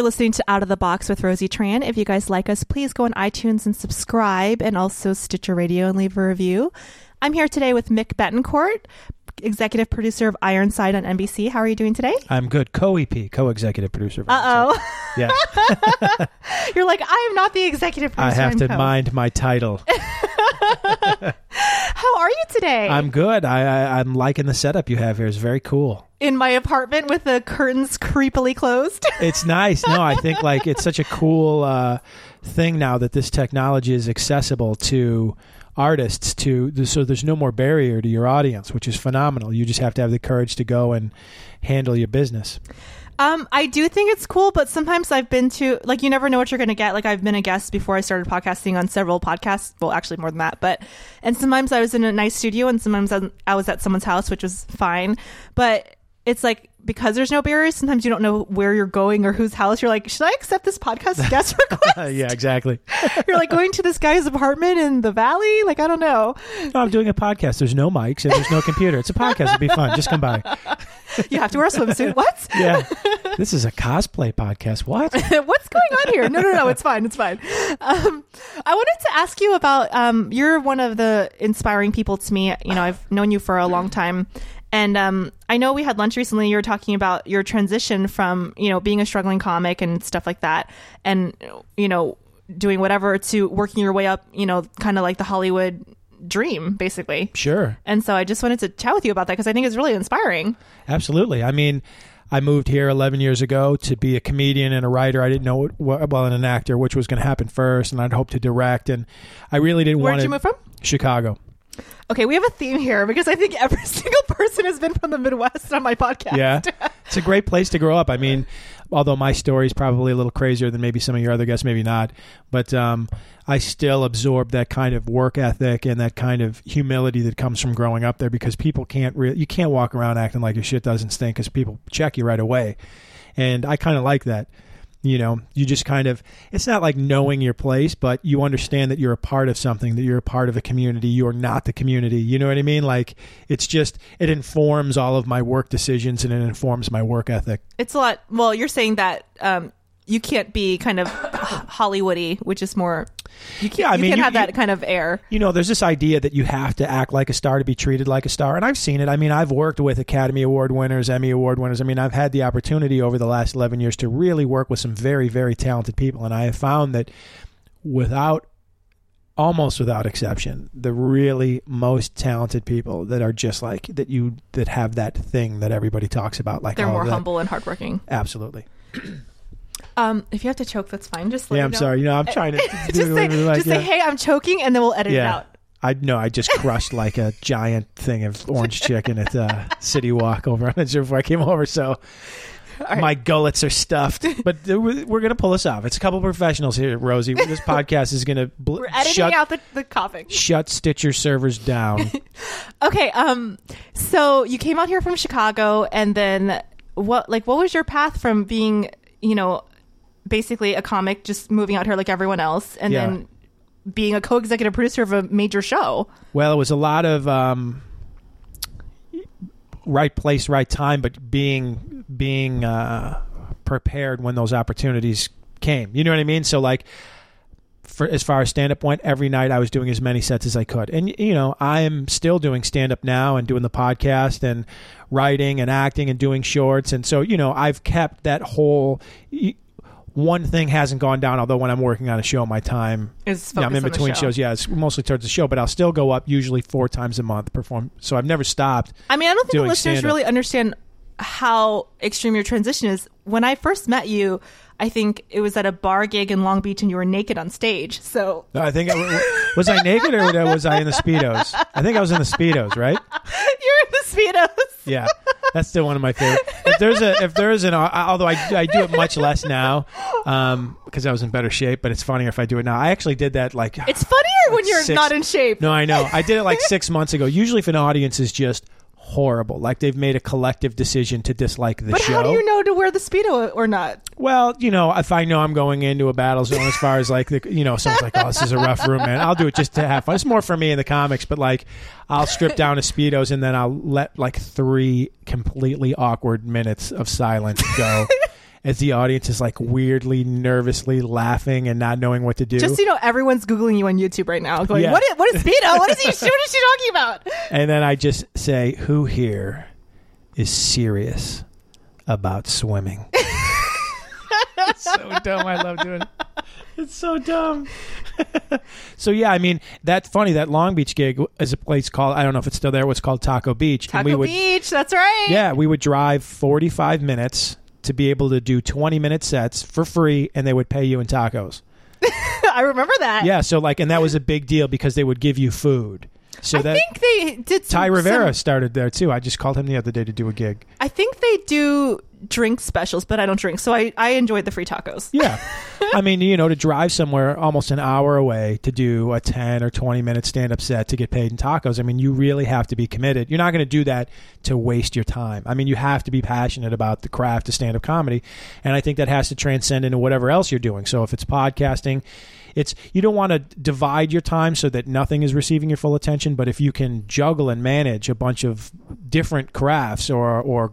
You're listening to Out of the Box with Rosie Tran. If you guys like us, please go on iTunes and subscribe and also Stitcher Radio and leave a review. I'm here today with Mick Betancourt, executive producer of Ironside on NBC. How are you doing today? I'm good. Co-EP, co-executive producer. of Uh oh. Yeah, You're like, I am not the executive I producer. have I'm to co." mind my title. How are you today? I'm good. I, I I'm liking the setup you have here. It's very cool. in my apartment with the curtains creepily closed. It's nice. No, I think like it's such a cool uh, thing now that this technology is accessible to artists. To so there's no more barrier to your audience, which is phenomenal. You just have to have the courage to go and handle your business. Um, I do think it's cool, but sometimes I've been to like you never know what you're to get. Like I've been a guest before I started podcasting on several podcasts. Well, actually more than that, but and sometimes I was in a nice studio and sometimes I was at someone's house, which was fine. But it's like because there's no barriers, sometimes you don't know where you're going or whose house. You're like, should I accept this podcast guest request? Yeah, exactly. you're like going to this guy's apartment in the valley. Like I don't know. No, I'm doing a podcast. There's no mics and there's no computer. It's a podcast. It'd be fun. Just come by. You have to wear a swimsuit. What? Yeah, this is a cosplay podcast. What? What's going on here? No, no, no. It's fine. It's fine. Um, I wanted to ask you about. Um, you're one of the inspiring people to me. You know, I've known you for a long time, and um, I know we had lunch recently. You were talking about your transition from you know being a struggling comic and stuff like that, and you know doing whatever to working your way up. You know, kind of like the Hollywood dream, basically. Sure. And so I just wanted to chat with you about that because I think it's really inspiring. Absolutely. I mean, I moved here 11 years ago to be a comedian and a writer. I didn't know what, well, and an actor, which was going to happen first, and I'd hoped to direct. And I really didn't Where want did to. you move from? Chicago. Okay, we have a theme here because I think every single person has been from the Midwest on my podcast. Yeah. it's a great place to grow up. I mean, although my story is probably a little crazier than maybe some of your other guests, maybe not, but um, I still absorb that kind of work ethic and that kind of humility that comes from growing up there because people can't really, you can't walk around acting like your shit doesn't stink because people check you right away. And I kind of like that. You know, you just kind of, it's not like knowing your place, but you understand that you're a part of something, that you're a part of a community. You're not the community. You know what I mean? Like, it's just, it informs all of my work decisions and it informs my work ethic. It's a lot. Well, you're saying that um, you can't be kind of Hollywoody, which is more. You can't. Yeah, I you mean, can't you- have that you- kind of air. you know, there's this idea that you have to act like a star to be treated like a star. And I've seen it. I mean, I've worked with Academy Award winners, Emmy Award winners. I mean, I've had the opportunity over the last 11 years to really work with some very, very talented people. And I have found that without, almost without exception, the really most talented people that are just like, that you, that have that thing that everybody talks about. Like, They're more humble and hardworking. Absolutely. Um, if you have to choke, that's fine. Just let Yeah, me I'm know. sorry. You know, I'm trying to just do say, like, just yeah. say, hey, I'm choking, and then we'll edit it Yeah. out. I no, I just crushed like a giant thing of orange chicken at uh, City Walk over on Windsor before I came over. So right. my gullets are stuffed, but we- we're gonna pull this off. It's a couple professionals here, Rosie. This podcast is gonna bl- We're editing shut out the, the coughing. shut Stitcher servers down. Okay. Um. So you came out here from Chicago, and then what? Like, what was your path from being, you know, basically a comic, just moving out here like everyone else, and Yeah. then being a co-executive producer of a major show? well, it was a lot of um, right place, right time, but being being uh, prepared when those opportunities came. You know what I mean? So like. For, as far as stand up went, every night I was doing as many sets as I could. And, you know, I am still doing stand up now and doing the podcast and writing and acting and doing shorts. And so, you know, I've kept that whole. One thing hasn't gone down, although when I'm working on a show, my time Is yeah, I'm in focused on the between show. shows. Yeah, it's mostly towards the show, but I'll still go up usually four times a month perform. So I've never stopped. I mean, I don't think the listeners stand-up. really understand how extreme your transition is. When I first met you, I think it was at a bar gig in Long Beach, and you were naked on stage. So I think I, was I naked or was I in the speedos? I think I was in the speedos, right? you're in the speedos. Yeah, that's still one of my favorite. If there's a if there's an although I, I do it much less now um because I was in better shape, but it's funnier if I do it now. I actually did that like It's funnier when you're Six- not in shape. no, I know I did it like six months ago. Usually, if an audience is just horrible, like they've made a collective decision to dislike the but show. But how do you know to wear the speedo or not? Well, you know, if I know I'm going into a battle zone as far as like the, you know, someone's like, oh, this is a rough room, man. I'll do it just to have fun. It's more for me in the comics, but like, I'll strip down to speedos and then I'll let like three completely awkward minutes of silence go, as the audience is like weirdly, nervously laughing and not knowing what to do. Just so you know, everyone's googling you on YouTube right now, going, Yeah. "What is what is Speedo? What is he? What is she talking about?" and then I just say, "Who here is serious about swimming?" it's so dumb. I love doing it. It's so dumb. so yeah, I mean that's funny. That Long Beach gig is a place called I don't know if it's still there. What's called Taco Beach. and we Taco would, Beach. That's right. Yeah, we would drive forty-five minutes to be able to do twenty-minute sets for free, and they would pay you in tacos. I remember that. Yeah, so like, and that was a big deal because they would give you food. So I that think they did. Some, Ty Rivera some- started there too. I just called him the other day to do a gig. I think they do drink specials, but I don't drink, so I I enjoyed the free tacos. Yeah. I mean, you know, to drive somewhere almost an hour away to do a 10 or 20 minute stand up set to get paid in tacos, I mean, you really have to be committed. You're not going to do that to waste your time. I mean, you have to be passionate about the craft of stand up comedy. And I think that has to transcend into whatever else you're doing. So if it's podcasting, it's you don't want to divide your time so that nothing is receiving your full attention, but if you can juggle and manage a bunch of different crafts or or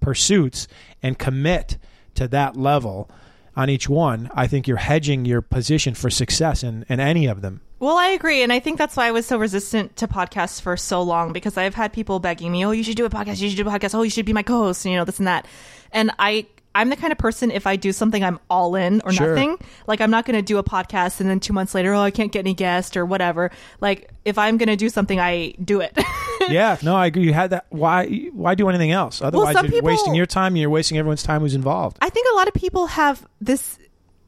pursuits and commit to that level on each one, I think you're hedging your position for success in, in any of them. Well, I agree, and I think that's why I was so resistant to podcasts for so long because I've had people begging me, "Oh, you should do a podcast. You should do a podcast. Oh, you should be my co-host." You know, this and that. And I, I'm the kind of person if I do something, I'm all in or Sure. nothing. Like I'm not going to do a podcast and then two months later, oh, I can't get any guests or whatever. Like if I'm going to do something, I do it. yeah, no, I agree. You had that. Why? Why do anything else? Otherwise, some you're people- wasting your time. and You're wasting everyone's time who's involved. I think a lot of people have this.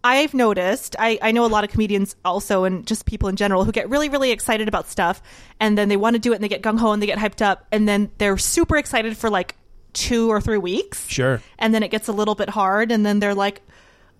I've noticed. I, I know a lot of comedians also, and just people in general, who get really, really excited about stuff, and then they want to do it, and they get gung ho, and they get hyped up, and then they're super excited for like two or three weeks, Sure. and then it gets a little bit hard, and then they're like,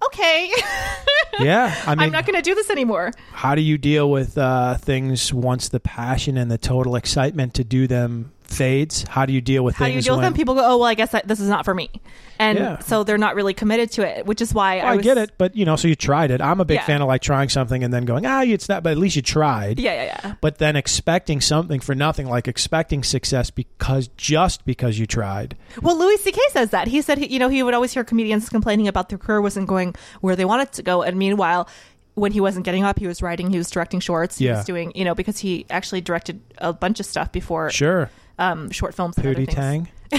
okay, Yeah, I mean, I'm not going to do this anymore. how do you deal with uh, things once the passion and the total excitement to do them fades? How do you deal with How do you deal with when them? People go, oh well, I guess that, this is not for me, and Yeah. so they're not really committed to it, which is why Well, I I, was, get it, but you know, so you tried it. I'm a big Yeah. fan of like trying something and then going, ah, it's not, but at least you tried. Yeah, yeah, yeah. But then expecting something for nothing, like expecting success because just because you tried. Well, Louis C.K. says that. He said, he- you know, he would always hear comedians complaining about their career wasn't going where they wanted to go. And meanwhile, when he wasn't getting up, he was writing, he was directing shorts, he Yeah. was doing, you know, because he actually directed a bunch of stuff before Sure, um, short films. Pootie. Tang. before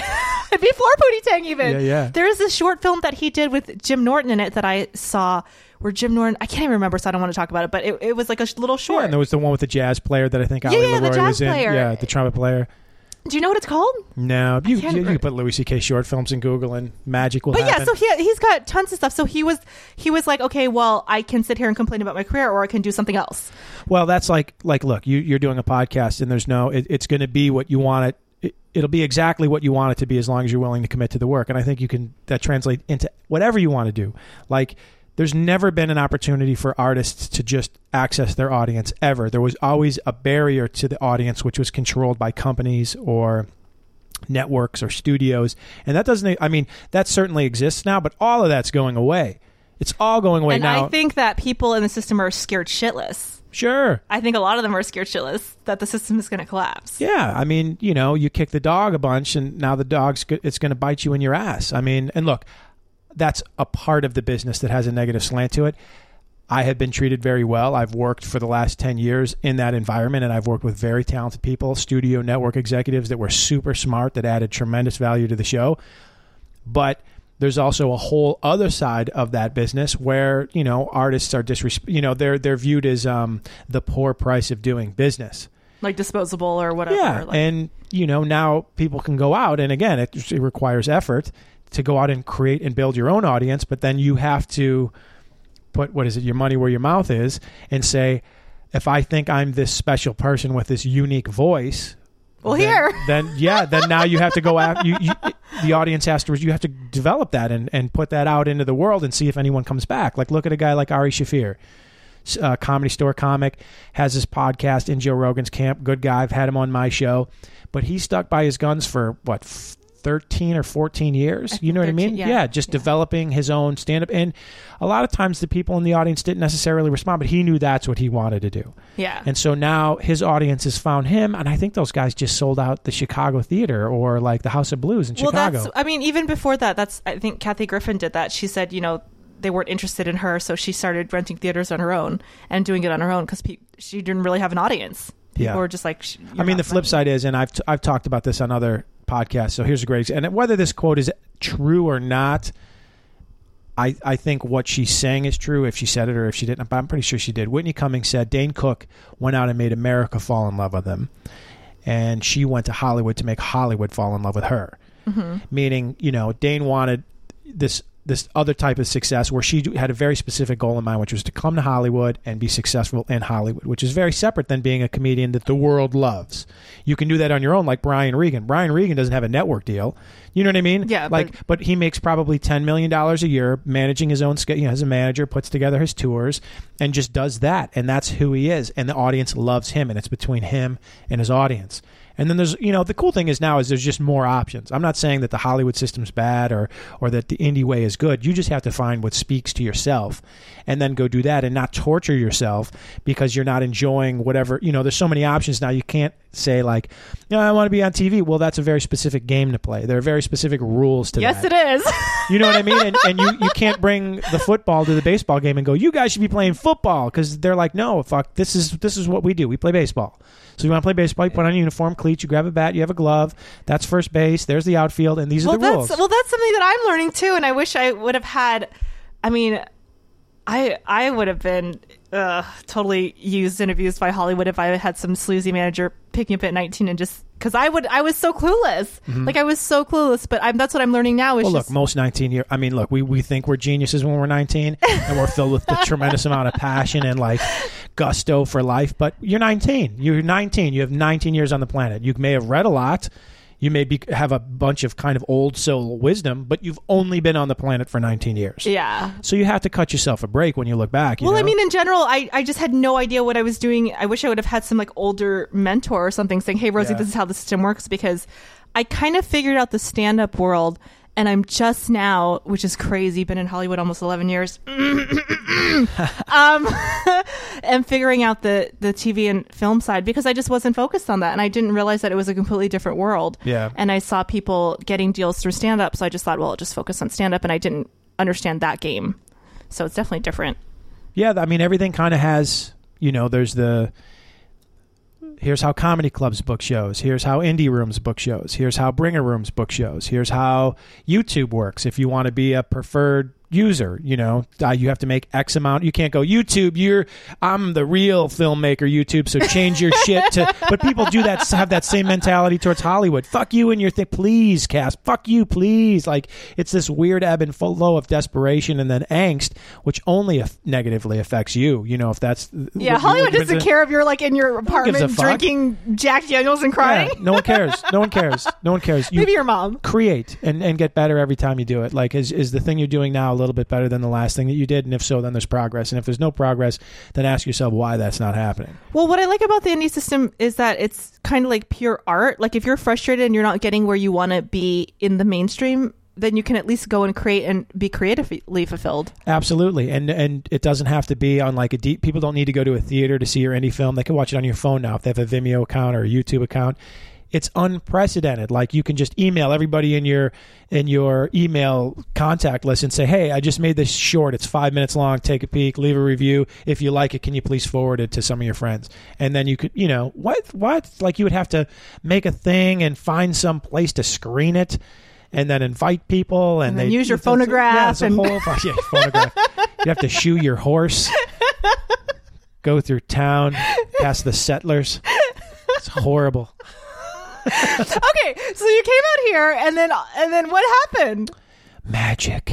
Pootie Tang, even. Yeah, yeah. There is this short film that he did with Jim Norton in it that I saw where Jim Norton, I can't even remember, so I don't want to talk about it, but it, it was like a little short. Yeah, and there was the one with the jazz player that I think Yeah, Ali yeah, Leroy was in. player. Yeah, the trumpet player. Do you know what it's called? No, you, you, you put Louis C.K. short films in Google and magic will But yeah, so he he's got tons of stuff. So he was he was like, okay, well, I can sit here and complain about my career, or I can do something else. Well, that's like like look, you you're doing a podcast and there's no it, it's going to be what you want it, it it'll be exactly what you want it to be as long as you're willing to commit to the work. And I think you can that translate into whatever you want to do. Like there's never been an opportunity for artists to just access their audience ever. There was always a barrier to the audience which was controlled by companies or networks or studios. And that doesn't I mean, that certainly exists now, but all of that's going away. It's all going away and now. I think that people in the system are scared shitless. sure. I think a lot of them are scared shitless that the system is going to collapse. Yeah, I mean, you know, you kick the dog a bunch, and now the dog's it's going to bite you in your ass. I mean, and look, that's a part of the business that has a negative slant to it. I have been treated very well. I've worked for the last 10 years in that environment, and I've worked with very talented people, studio network executives that were super smart, that added tremendous value to the show. But there's also a whole other side of that business where you know artists are disres- you know they're they're viewed as um, the poor price of doing business. Like disposable or whatever. Yeah, Like, and you know now people can go out, and again, it, it requires effort to go out and create and build your own audience. But then you have to put what is it, your money where your mouth is, and say, if I think I'm this special person with this unique voice. Well, then, here. then yeah, then now you have to go after you, you. The audience has to. You have to develop that and and put that out into the world and see if anyone comes back. Like look at a guy like Ari Shaffir uh, comedy store comic, has his podcast in Joe Rogan's camp. Good guy. I've had him on my show, but he stuck by his guns for what f- 13 or 14 years. You know what I mean? yeah. just Yeah. developing his own stand up. And a lot of times the people in the audience didn't necessarily respond, but he knew that's what he wanted to do. Yeah. And so now his audience has found him. And I think those guys just sold out the Chicago Theater or like the House of Blues in well, Chicago. that's. I mean, even before that, that's. I think Kathy Griffin did that. She said, you know, they weren't interested in her, so she started renting theaters on her own and doing it on her own because pe- she didn't really have an audience. People Yeah. were just like. I mean, the flip side is, and I've, t- I've talked about this on other podcasts. So here's a great example. And whether this quote is true or not, I, I think what she's saying is true if she said it or if she didn't. But I'm pretty sure she did. Whitney Cummings said Dane Cook went out and made America fall in love with him. And she went to Hollywood to make Hollywood fall in love with her. Mm-hmm. Meaning, you know, Dane wanted this this other type of success where she had a very specific goal in mind, which was to come to Hollywood and be successful in Hollywood, which is very separate than being a comedian that the world loves. You can do that on your own, like Brian Regan. Brian Regan doesn't have a network deal. You know what I mean? Yeah, Like, but, he makes probably ten million dollars a year managing his own. You know, as a manager, puts together his tours and just does that, and that's who he is. And the audience loves him, and it's between him and his audience. And then there's, you know, the cool thing is now is there's just more options. I'm not saying that the Hollywood system's bad or or that the indie way is good. You just have to find what speaks to yourself, and then go do that, and not torture yourself because you're not enjoying whatever. You know, there's so many options now. You can't say like, no, I want to be on TV. Well, that's a very specific game to play. There are very specific rules to Yes, that. Yes, it is. You know what I mean? And, and you, you can't bring the football to the baseball game and go, you guys should be playing football because they're like, no, fuck, this is this is what we do. We play baseball. So you want to play baseball, you put on a uniform, cleats, you grab a bat, you have a glove. That's first base. There's the outfield, and these well, are the rules. well, that's something that I'm learning too, and I wish I would have had. I mean, I I would have been uh, totally used and abused by Hollywood if I had some sleazy manager pick me up at 19 and just because I would I was so clueless, like I was so clueless. But I'm that's what I'm learning now. Is Mm-hmm. well, look, most 19 year. I mean, look, we, we think we're geniuses when we're 19, and we're filled with a tremendous amount of passion and like gusto for life. But you're 19. You're 19. You have 19 years on the planet. You may have read a lot. You may be, have a bunch of kind of old soul wisdom, but you've only been on the planet for 19 years. yeah. So you have to cut yourself a break when you look back. you Well, I mean, in general, I, I just had no idea what I was doing. I wish I would have had some like older mentor or something saying, "Hey, Rosie, Yeah. this is how the system works." Because I kind of figured out the stand up world, and I'm just now, which is crazy, been in Hollywood almost 11 years, um, and figuring out the the TV and film side because I just wasn't focused on that, and I didn't realize that it was a completely different world. Yeah. And I saw people getting deals through stand up, so I just thought, well, I'll just focus on stand up, and I didn't understand that game. So it's definitely different. yeah, I mean, everything kind of has, you know, there's the. Here's how comedy clubs book shows. Here's how indie rooms book shows. Here's how bringer rooms book shows. Here's how YouTube works. If you want to be a preferred user, you know, uh, you have to make X amount. You can't go YouTube. You're I'm the real filmmaker. YouTube. So change your shit to. But people do that. Have that same mentality towards Hollywood. Fuck you and your thing. Please, cast. Fuck you, please. Like it's this weird ebb and flow of desperation and then angst, which only af- negatively affects you. You know, if that's Yeah, Hollywood doesn't care if you're like in your apartment drinking Jack Daniels and crying. Yeah, no one cares. No one cares. No one cares. You Maybe your mom. create and, and get better every time you do it. Like, is, is the thing you're doing now little bit better than the last thing that you did? And if so, then there's progress. And if there's no progress, then ask yourself why that's not happening. Well, what I like about the indie system is that it's kind of like pure art. Like if you're frustrated and you're not getting where you want to be in the mainstream, then you can at least go and create and be creatively fulfilled. Absolutely, and and it doesn't have to be on like a deep. People don't need to go to a theater to see your indie film. They can watch it on your phone now if they have a Vimeo account or a YouTube account. It's unprecedented. Like you can just email everybody in your in your email contact list and say, "Hey, I just made this short. It's five minutes long. Take a peek, leave a review. If you like it, can you please forward it to some of your friends?" And then you could, you know, what what like you would have to make a thing and find some place to screen it. And then invite people, and, And then they use your phonograph Yeah, and- whole yeah, phonograph. You have to shoe your horse, go through town, past the settlers. It's horrible. Okay, so you came out here and then and then what happened? Magic.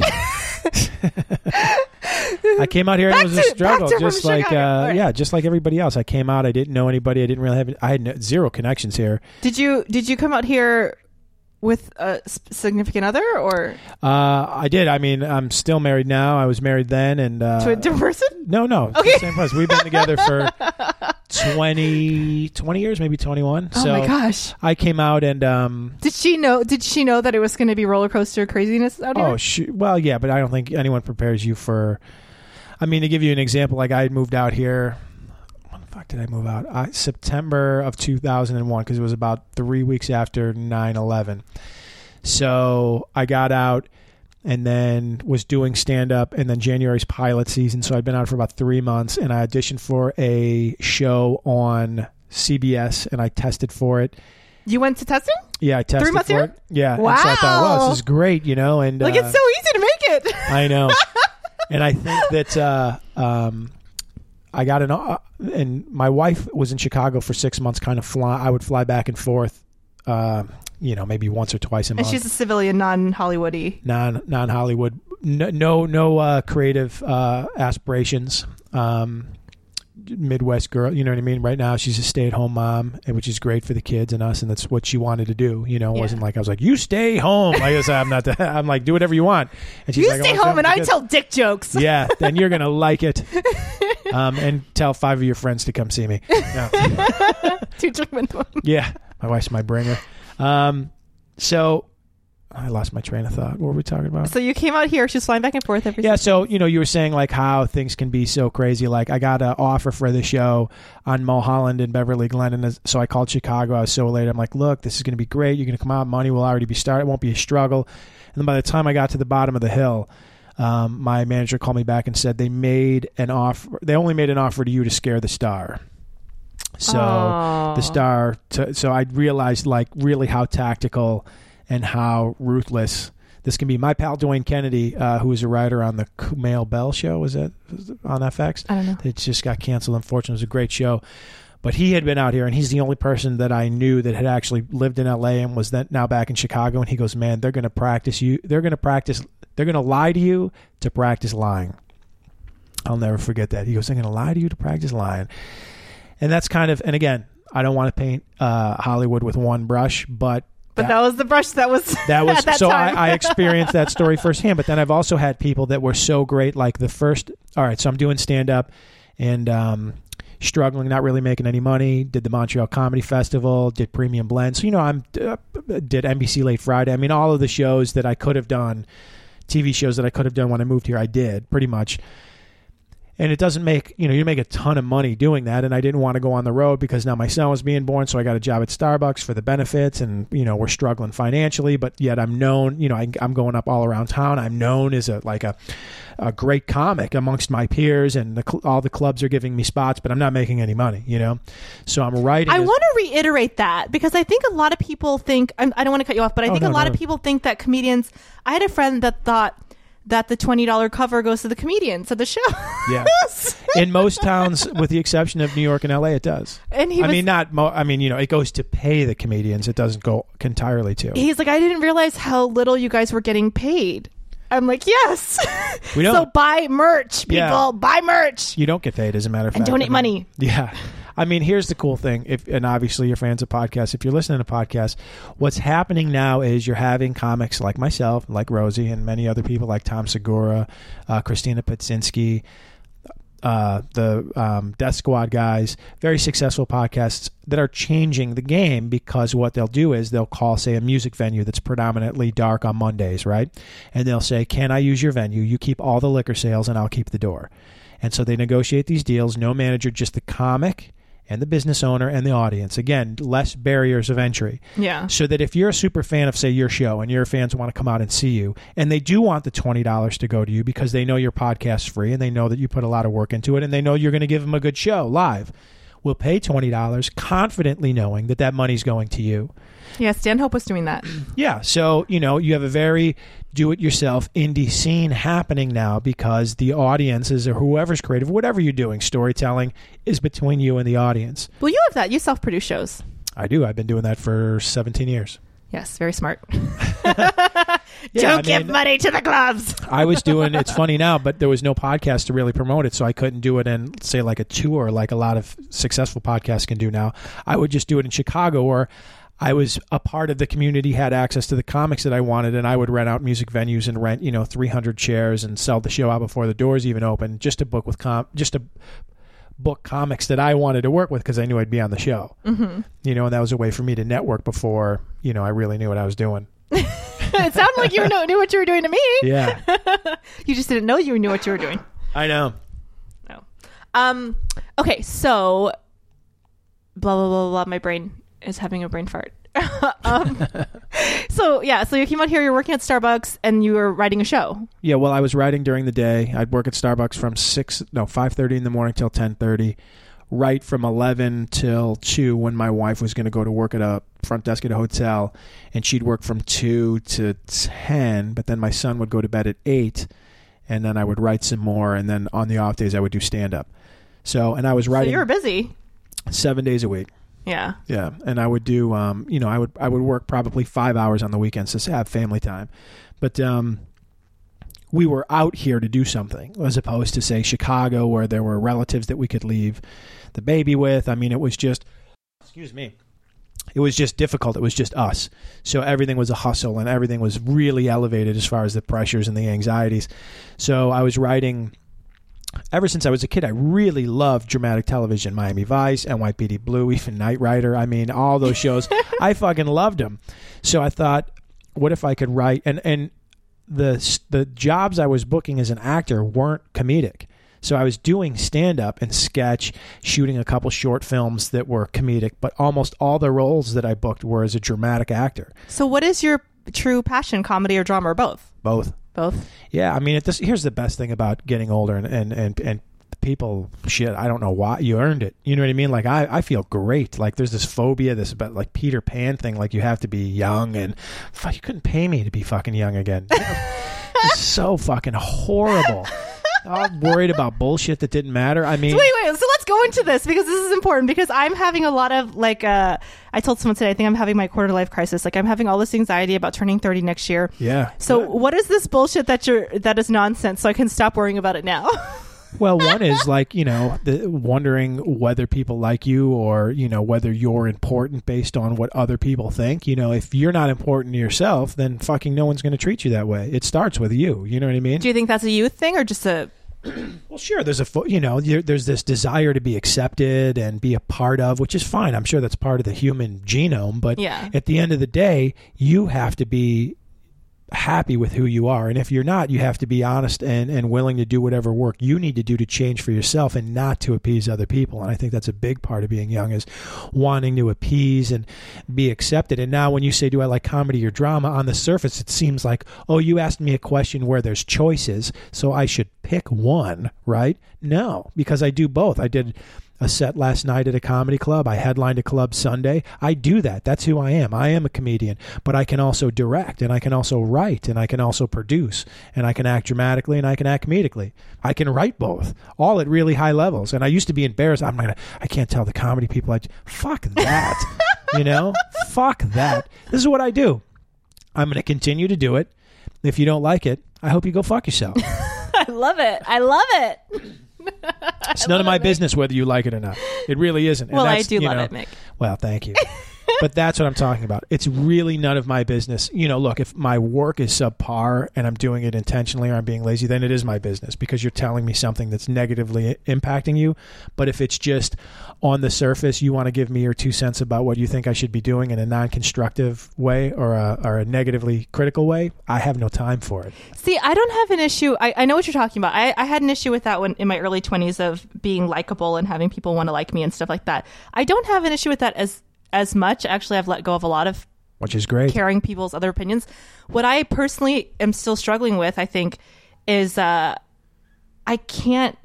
I came out here and Back it was a struggle, just like uh, right. yeah, just like everybody else. I came out. I didn't know anybody. I didn't really have. I had no, zero connections here. Did you did you come out here with a significant other or Uh, I did. I mean, I'm still married now. I was married then, and uh, to a different person? No, no. Okay. same place. We've been together for 20, 20 years, maybe 21. Oh so my gosh! I came out and um, Did she know? Did she know that it was going to be roller coaster craziness out here? oh sh- well yeah, but I don't think anyone prepares you for. I mean, to give you an example, like I moved out here. Fuck did I move out? I, September of 2001 because it was about three weeks after 9/11. So I got out and then was doing stand up and then January's pilot season. So I'd been out for about three months and I auditioned for a show on CBS and I tested for it. you went to testing? Yeah, I tested three months for here? it. Yeah. And so I thought, wow, Wow. this is great, you know, and Like uh, it's so easy to make it. I know. and I think that uh, um, I got an uh, and my wife was in Chicago for 6 months kind of fly I would fly back and forth uh, you know, maybe once or twice a month. and month. she's a civilian, non-Hollywoody. non non Hollywood, no no, no uh, creative uh, aspirations. Um, Midwest girl, you know what I mean. Right now, she's a stay at home mom, and which is great for the kids and us, and that's what she wanted to do. You know, it Yeah. wasn't like I was like, "You stay home." Like I said, I'm not. The, I'm like, do whatever you want. And she's You like, stay "Oh, home and I tell dick jokes. Yeah, then you're gonna like it. Um, and tell five of your friends to come see me. No. Two one. Yeah, my wife's my bringer. Um, so I lost my train of thought. What were we talking about? So you came out here. She was flying back and forth every. Yeah, so you know, you were saying like how things can be so crazy. Like I got an offer for the show on Mulholland in Beverly Glen, and so I called Chicago. I was so late. I'm like, look, this is going to be great. You're going to come out. Money will already be started. It won't be a struggle. And then by the time I got to the bottom of the hill, um, my manager called me back and said they made an offer. They only made an offer to you to scare the star. So Aw. the star. To, so I realized like really how tactical and how ruthless this can be. My pal Dwayne Kennedy, uh, who was a writer on the Kamau Bell show, was it was it on FX? I don't know. It just got canceled. Unfortunately, it was a great show. But he had been out here, and he's the only person that I knew that had actually lived in LA and was then now back in Chicago. And he goes, "Man, they're going to practice you. They're going to practice. They're going to lie to you to practice lying." I'll never forget that. He goes, "They're going to lie to you to practice lying," and that's kind of. And again, I don't want to paint uh, Hollywood with one brush, but But that was the brush that was that was at that so. I, I experienced that story firsthand. But then I've also had people that were so great. Like the first, all right, so I'm doing stand up and um, struggling, not really making any money. Did the Montreal Comedy Festival, did Premium Blend. So you know, I'm uh, did NBC Late Friday. I mean, all of the shows that I could have done, TV shows that I could have done when I moved here, I did pretty much. And it doesn't make you know you make a ton of money doing that, and I didn't want to go on the road because now my son was being born, so I got a job at Starbucks for the benefits, and you know we're struggling financially, but yet I'm known, you know I, I'm going up all around town. I'm known as a like a a great comic amongst my peers, and the, all the clubs are giving me spots, but I'm not making any money, you know. So I'm writing. I as- want to reiterate that because I think a lot of people think I'm, I don't want to cut you off, but I Oh, think no, a lot no. of people think that comedians. I had a friend that thought that the twenty dollar cover goes to the comedians of the show. Yeah. in most towns, with the exception of New York and LA, it does. and he I was, mean, not. Mo- I mean, you know, it goes to pay the comedians. It doesn't go entirely to. he's like, I didn't realize how little you guys were getting paid. I'm like, yes. We don't. so buy merch, people. Yeah. Buy merch You don't get paid, as a matter of and fact. donate I mean, money. Yeah. I mean, here's the cool thing. If and obviously you're fans of podcasts, if you're listening to podcasts, what's happening now is you're having comics like myself, like Rosie, and many other people like Tom Segura, uh, Christina Pazsitzky, uh, the um, Death Squad guys, very successful podcasts that are changing the game because what they'll do is they'll call, say, a music venue that's predominantly dark on Mondays, right? And they'll say, Can I use your venue? You keep all the liquor sales and I'll keep the door. And so they negotiate these deals, no manager, just the comic and the business owner and the audience. Again, less barriers of entry Yeah. so that if you're a super fan of say your show and your fans want to come out and see you and they do want the $20 to go to you because they know your podcast's free and they know that you put a lot of work into it and they know you're going to give them a good show live will pay $20 confidently knowing that that money's going to you Yeah. Stanhope was doing that. yeah so you know you have a very do it yourself indie scene happening now because the audiences or whoever's creative whatever you're doing storytelling is between you and the audience Well, you have that. You self produce shows. i do i've been doing that for 17 years Yes. Very smart. Yeah, Don't I give mean- money to the clubs. I was doing. It's funny now, but there was no podcast to really promote it, so I couldn't do it in say like a tour, like a lot of successful podcasts can do now. I would just do it in Chicago, or I was a part of the community, had access to the comics that I wanted, and I would rent out music venues and rent you know 300 chairs and sell the show out before the doors even open, just to book with com, just to book comics that I wanted to work with because I knew I'd be on the show. Mm-hmm. You know, and that was a way for me to network before you know I really knew what I was doing. it sounded like you knew, knew what you were doing to me. Yeah, You just didn't know you knew what you were doing. I know. No. Um. Okay. So. Blah blah blah blah. My brain is having a brain fart. um, so yeah. So you came out here. You're working at Starbucks, and you were writing a show. Yeah, well, I was writing during the day. I'd work at Starbucks from six, no, five thirty in the morning till ten thirty. Write from eleven till two when my wife was going to go to work at a front desk at a hotel, and she'd work from two to ten. But then my son would go to bed at eight, and then I would write some more, and then on the off days I would do stand up. So, and I was So writing you were busy. seven days a week. Yeah. Yeah, and I would do, um, you know, I would I would work probably five hours on the weekends to have family time, but um, we were out here to do something as opposed to say Chicago where there were relatives that we could leave the baby with. I mean, it was just, excuse me, it was just difficult. It was just us, so everything was a hustle and everything was really elevated as far as the pressures and the anxieties. So I was writing ever since I was a kid, I really loved dramatic television, Miami Vice, NYPD Blue, even Knight Rider. I mean, all those shows. I fucking loved them. So I thought, what if I could write and and the the jobs I was booking as an actor weren't comedic. So I was doing stand up and sketch, shooting a couple short films that were comedic, but almost all the roles that I booked were as a dramatic actor. So what is your true passion, comedy or drama, or both? Both. Both. Yeah, I mean, it, this, here's the best thing about getting older and and and, and people shit i don't know why you earned it you know what i mean like i, I feel great like there's this phobia this about like peter pan thing like you have to be young and fuck, you couldn't pay me to be fucking young again it's so fucking horrible i'm worried about bullshit that didn't matter i mean Wait, wait. So let's go into this because this is important because I'm having a lot of like uh I told someone today I think I'm having my quarter life crisis. Like I'm having all this anxiety about turning 30 next year. yeah So what is this bullshit that you're that is nonsense so I can stop worrying about it now? Well, one is like you know, the, wondering whether people like you or you know whether you're important based on what other people think. You know, if you're not important to yourself, then fucking no one's going to treat you that way. It starts with you. You know what I mean? Do you think that's a youth thing or just a Well, sure. There's a you know there's this desire to be accepted and be a part of, which is fine. I'm sure that's part of the human genome. But Yeah. at the end of the day, you have to be happy with who you are. And if you're not you have to be honest and, and willing to do whatever work you need to do to change for yourself and not to appease other people. And i think that's a big part of being young is wanting to appease and be accepted. And now when you say do i like comedy or drama? on the surface it seems like oh you asked me a question where there's choices so i should pick one right? No because i do both. I did a set last night at a comedy club. I headlined a club Sunday. I do that. That's who I am. I am a comedian, but I can also direct and I can also write and I can also produce and I can act dramatically and I can act comedically. I can write both, all at really high levels. And I used to be embarrassed. I'm not gonna. I can't tell the comedy people. I fuck that. you know, fuck that. This is what I do. I'm going to continue to do it. If you don't like it, I hope you go fuck yourself. I love it. I love it. It's none of my business whether you like it or not. It really isn't. And Well, I do you love know, it, Mick. Well, thank you. but that's what I'm talking about. It's really none of my business. You know, look, if my work is subpar and I'm doing it intentionally or I'm being lazy, then it is my business because you're telling me something that's negatively impacting you. But if it's just on the surface, you want to give me your two cents about what you think I should be doing in a non-constructive way or a, or a negatively critical way, I have no time for it. See, I don't have an issue. I, I know what you're talking about. I, I had an issue with that when in my early 20s of being likable and having people want to like me and stuff like that. I don't have an issue with that as as much. Actually, I've let go of a lot of Which is great. caring people's other opinions. What I personally am still struggling with, I think, is uh, I can't.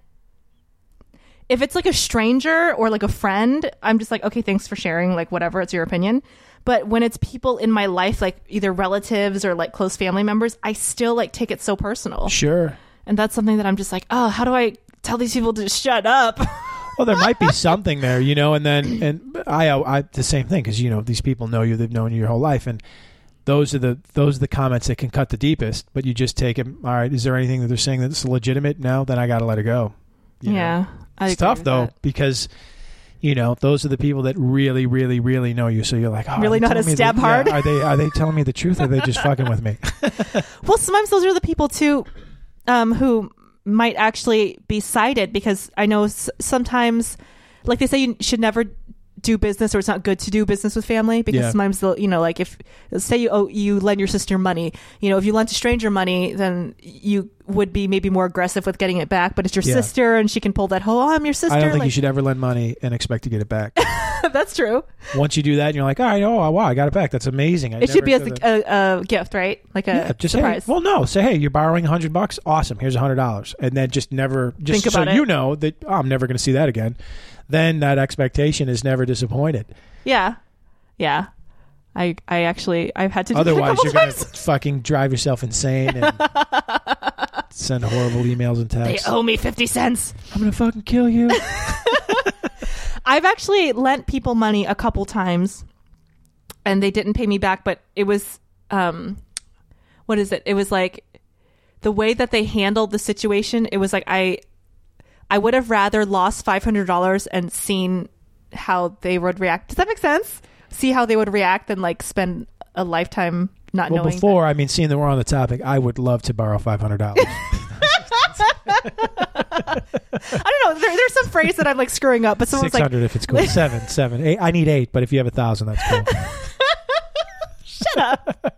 If it's like a stranger or like a friend, I'm just like, okay, thanks for sharing, like whatever, it's your opinion. But when it's people in my life, like either relatives or like close family members, I still like take it so personal. Sure. And that's something that I'm just like, oh, how do I tell these people to shut up? Well, there might be something there, you know, and then and I, I the same thing because you know these people know you, they've known you your whole life, and those are the those are the comments that can cut the deepest. But you just take them. All right, is there anything that they're saying that's legitimate? No, then I got to let it go. you yeah. It's tough though that. because you know those are the people that really, really, really know you. So you're like, oh, Really they know how to telling stab the- hard? yeah, are they are they telling me the truth? Or are they just fucking with me? Well, sometimes those are the people too, um, who might actually be cited because I know sometimes, like they say, you should never do business or it's not good to do business with family because Yeah. sometimes they'll, you know, like if say you owe, you lend your sister money, you know, if you lend a stranger money, then you would be maybe more aggressive with getting it back. But it's your Yeah. sister and she can pull that whole, oh, I'm your sister. I don't think like, you should ever lend money and expect to get it back. that's true. Once you do that, and you're like, all right, oh wow, I got it back. That's amazing. I It should be as a, a, a gift, right? Like a yeah, just surprise. Hey, well, no, say hey, you're borrowing a hundred bucks. Awesome. Here's a hundred dollars, and then just never just Think so it. you know that oh, I'm never going to see that again. Then that expectation is never disappointed. yeah, yeah. I I actually I've had to. Do Otherwise, you're going to fucking drive yourself insane and send horrible emails and texts. They owe me fifty cents. I'm going to fucking kill you. I've actually lent people money a couple times, and they didn't pay me back. But it was, um, what is it? It was like the way that they handled the situation. It was like I, I would have rather lost five hundred dollars and seen how they would react. Does that make sense? See how they would react than like spend a lifetime not knowing. well, knowing. before, I mean, seeing that we're on the topic, I would love to borrow five hundred dollars. I don't know. There, there's some phrase that I'm like screwing up, but someone's Six like, hundred if it's cool. Seven, seven, eight. I need eight, but if you have a thousand, that's cool. "Shut up."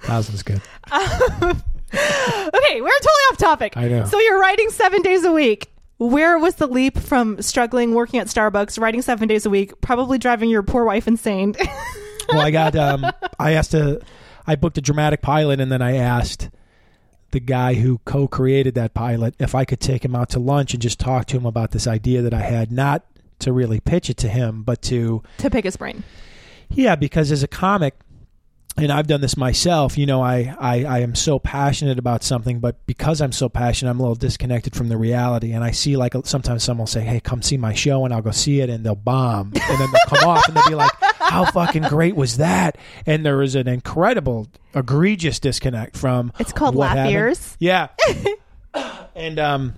Thousand's good. Um, Okay, we're totally off topic. I know. So you're writing seven days a week. Where was the leap from struggling working at Starbucks, writing seven days a week, probably driving your poor wife insane? well, I got. Um, I asked to. I booked a dramatic pilot, and then I asked the guy who co-created that pilot if I could take him out to lunch and just talk to him about this idea that I had, not to really pitch it to him, but to to pick his brain. yeah, because as a comic, and I've done this myself, you know, I, I, I am so passionate about something, but because I'm so passionate, I'm a little disconnected from the reality. And I see like sometimes someone will say, Hey, come see my show, and I'll go see it, and they'll bomb. And then they'll come off and they'll be like, How fucking great was that? And there is an incredible, egregious disconnect from It's called laugh happened. ears. Yeah. and um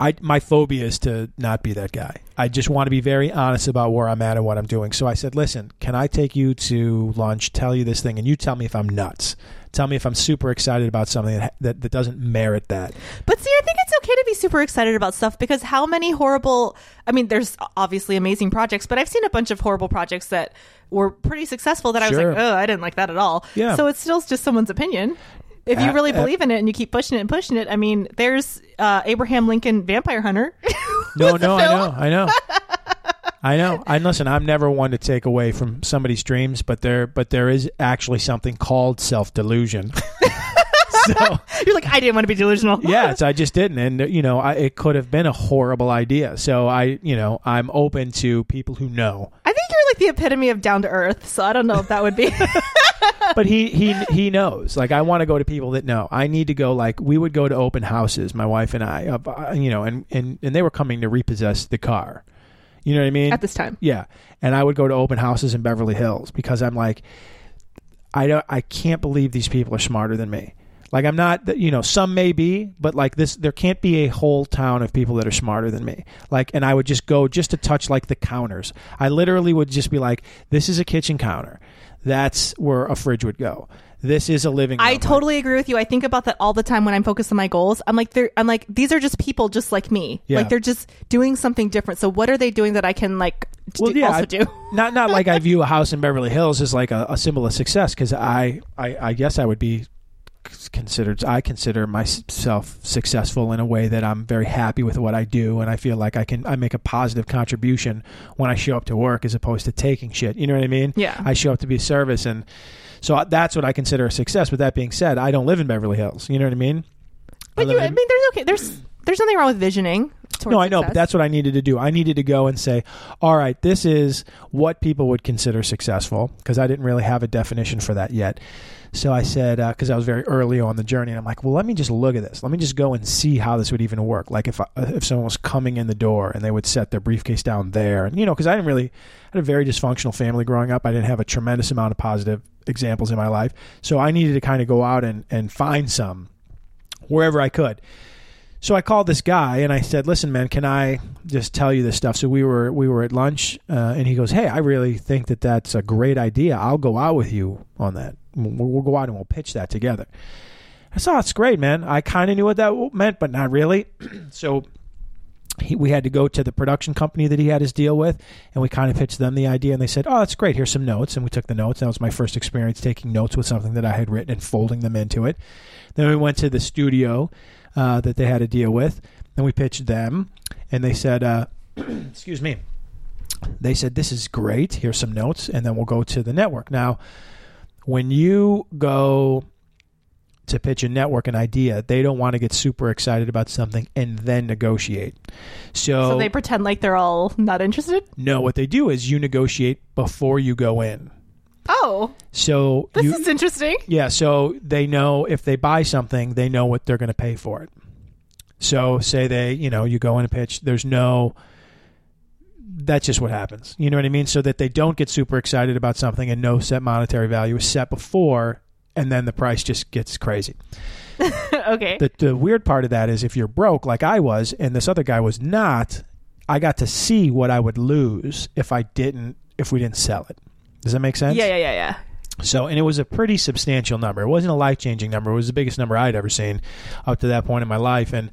I my phobia is to not be that guy. I just want to be very honest about where I'm at and what I'm doing. So I said, "Listen, can I take you to lunch, tell you this thing and you tell me if I'm nuts. Tell me if I'm super excited about something that that, that doesn't merit that." But see, I think it's okay to be super excited about stuff because how many horrible, I mean, there's obviously amazing projects, but I've seen a bunch of horrible projects that were pretty successful that I was Sure. like, oh, I didn't like that at all. Yeah. So it's still just someone's opinion. If you really believe in it and you keep pushing it and pushing it, I mean, there's uh, Abraham Lincoln Vampire Hunter. No, no, I know, I know. I know. I listen. I'm never one to take away from somebody's dreams, but there, but there is actually something called self delusion. so You're like, I didn't want to be delusional. yeah, so I just didn't, and you know, I, it could have been a horrible idea. So I, you know, I'm open to people who know. I think you're like the epitome of down to earth. So I don't know if that would be. But he he he knows. Like I want to go to people that know. I need to go. Like we would go to open houses, my wife and I. Uh, you know, and and and they were coming to repossess the car. You know what I mean? at this time. Yeah, and I would go to open houses in Beverly Hills because I'm like, I don't, I can't believe these people are smarter than me. Like I'm not, you know, some may be, but like this, there can't be a whole town of people that are smarter than me. Like, and I would just go just to touch like the counters. I literally would just be like, this is a kitchen counter. That's where a fridge would go. This is a living. I room. totally agree with you. I think about that all the time when I'm focused on my goals. I'm like, they're, I'm like, these are just people just like me. Yeah. Like they're just doing something different. So what are they doing that I can like well, do, yeah, also I- do? not not like I view a house in Beverly Hills as like a, a symbol of success because I, I I guess I would be considered I consider myself successful in a way that I'm very happy with what I do and I feel like I can I make a positive contribution when I show up to work as opposed to taking shit. You know what I mean? Yeah. I show up to be service and so that's what I consider a success. But that being said, I don't live in Beverly Hills. You know what I mean? But I you, I mean, there's okay. There's there's nothing wrong with visioning. No, I know, but that's what I needed to do. I needed to go and say, all right, this is what people would consider successful, because I didn't really have a definition for that yet. So I said, uh, because I was very early on the journey, and I'm like, well, let me just look at this. Let me just go and see how this would even work. Like if I, if someone was coming in the door and they would set their briefcase down there, and you know, because I didn't really I had a very dysfunctional family growing up. I didn't have a tremendous amount of positive examples in my life, so I needed to kind of go out and and find some wherever I could. So I called this guy and I said, "Listen, man, can I just tell you this stuff?" So we were we were at lunch, uh, and he goes, "Hey, I really think that that's a great idea. I'll go out with you on that. We'll, we'll go out and we'll pitch that together." I saw it's great, man. I kind of knew what that meant, but not really. so he, we had to go to the production company that he had his deal with, and we kind of pitched them the idea, and they said, "Oh, that's great. Here's some notes." And we took the notes. That was my first experience taking notes with something that I had written and folding them into it. Then we went to the studio uh, that they had to deal with, and we pitched them, and they said, uh, "Excuse me." They said, "This is great. Here's some notes, and then we'll go to the network." Now, when you go to pitch a network an idea, they don't want to get super excited about something and then negotiate. So, So they pretend like they're all not interested. no, what they do is you negotiate before you go in. Oh, So this you, is interesting. yeah, so they know if they buy something, they know what they're going to pay for it. So say they, you know, you go in a pitch, there's no that's just what happens. You know what I mean? So that they don't get super excited about something and no set monetary value is set before and then the price just gets crazy. okay. The the weird part of that is if you're broke like I was and this other guy was not, I got to see what I would lose if I didn't if we didn't sell it. Does that make sense? yeah, yeah, yeah, yeah. So, and it was a pretty substantial number. It wasn't a life changing number. It was the biggest number I'd ever seen up to that point in my life. And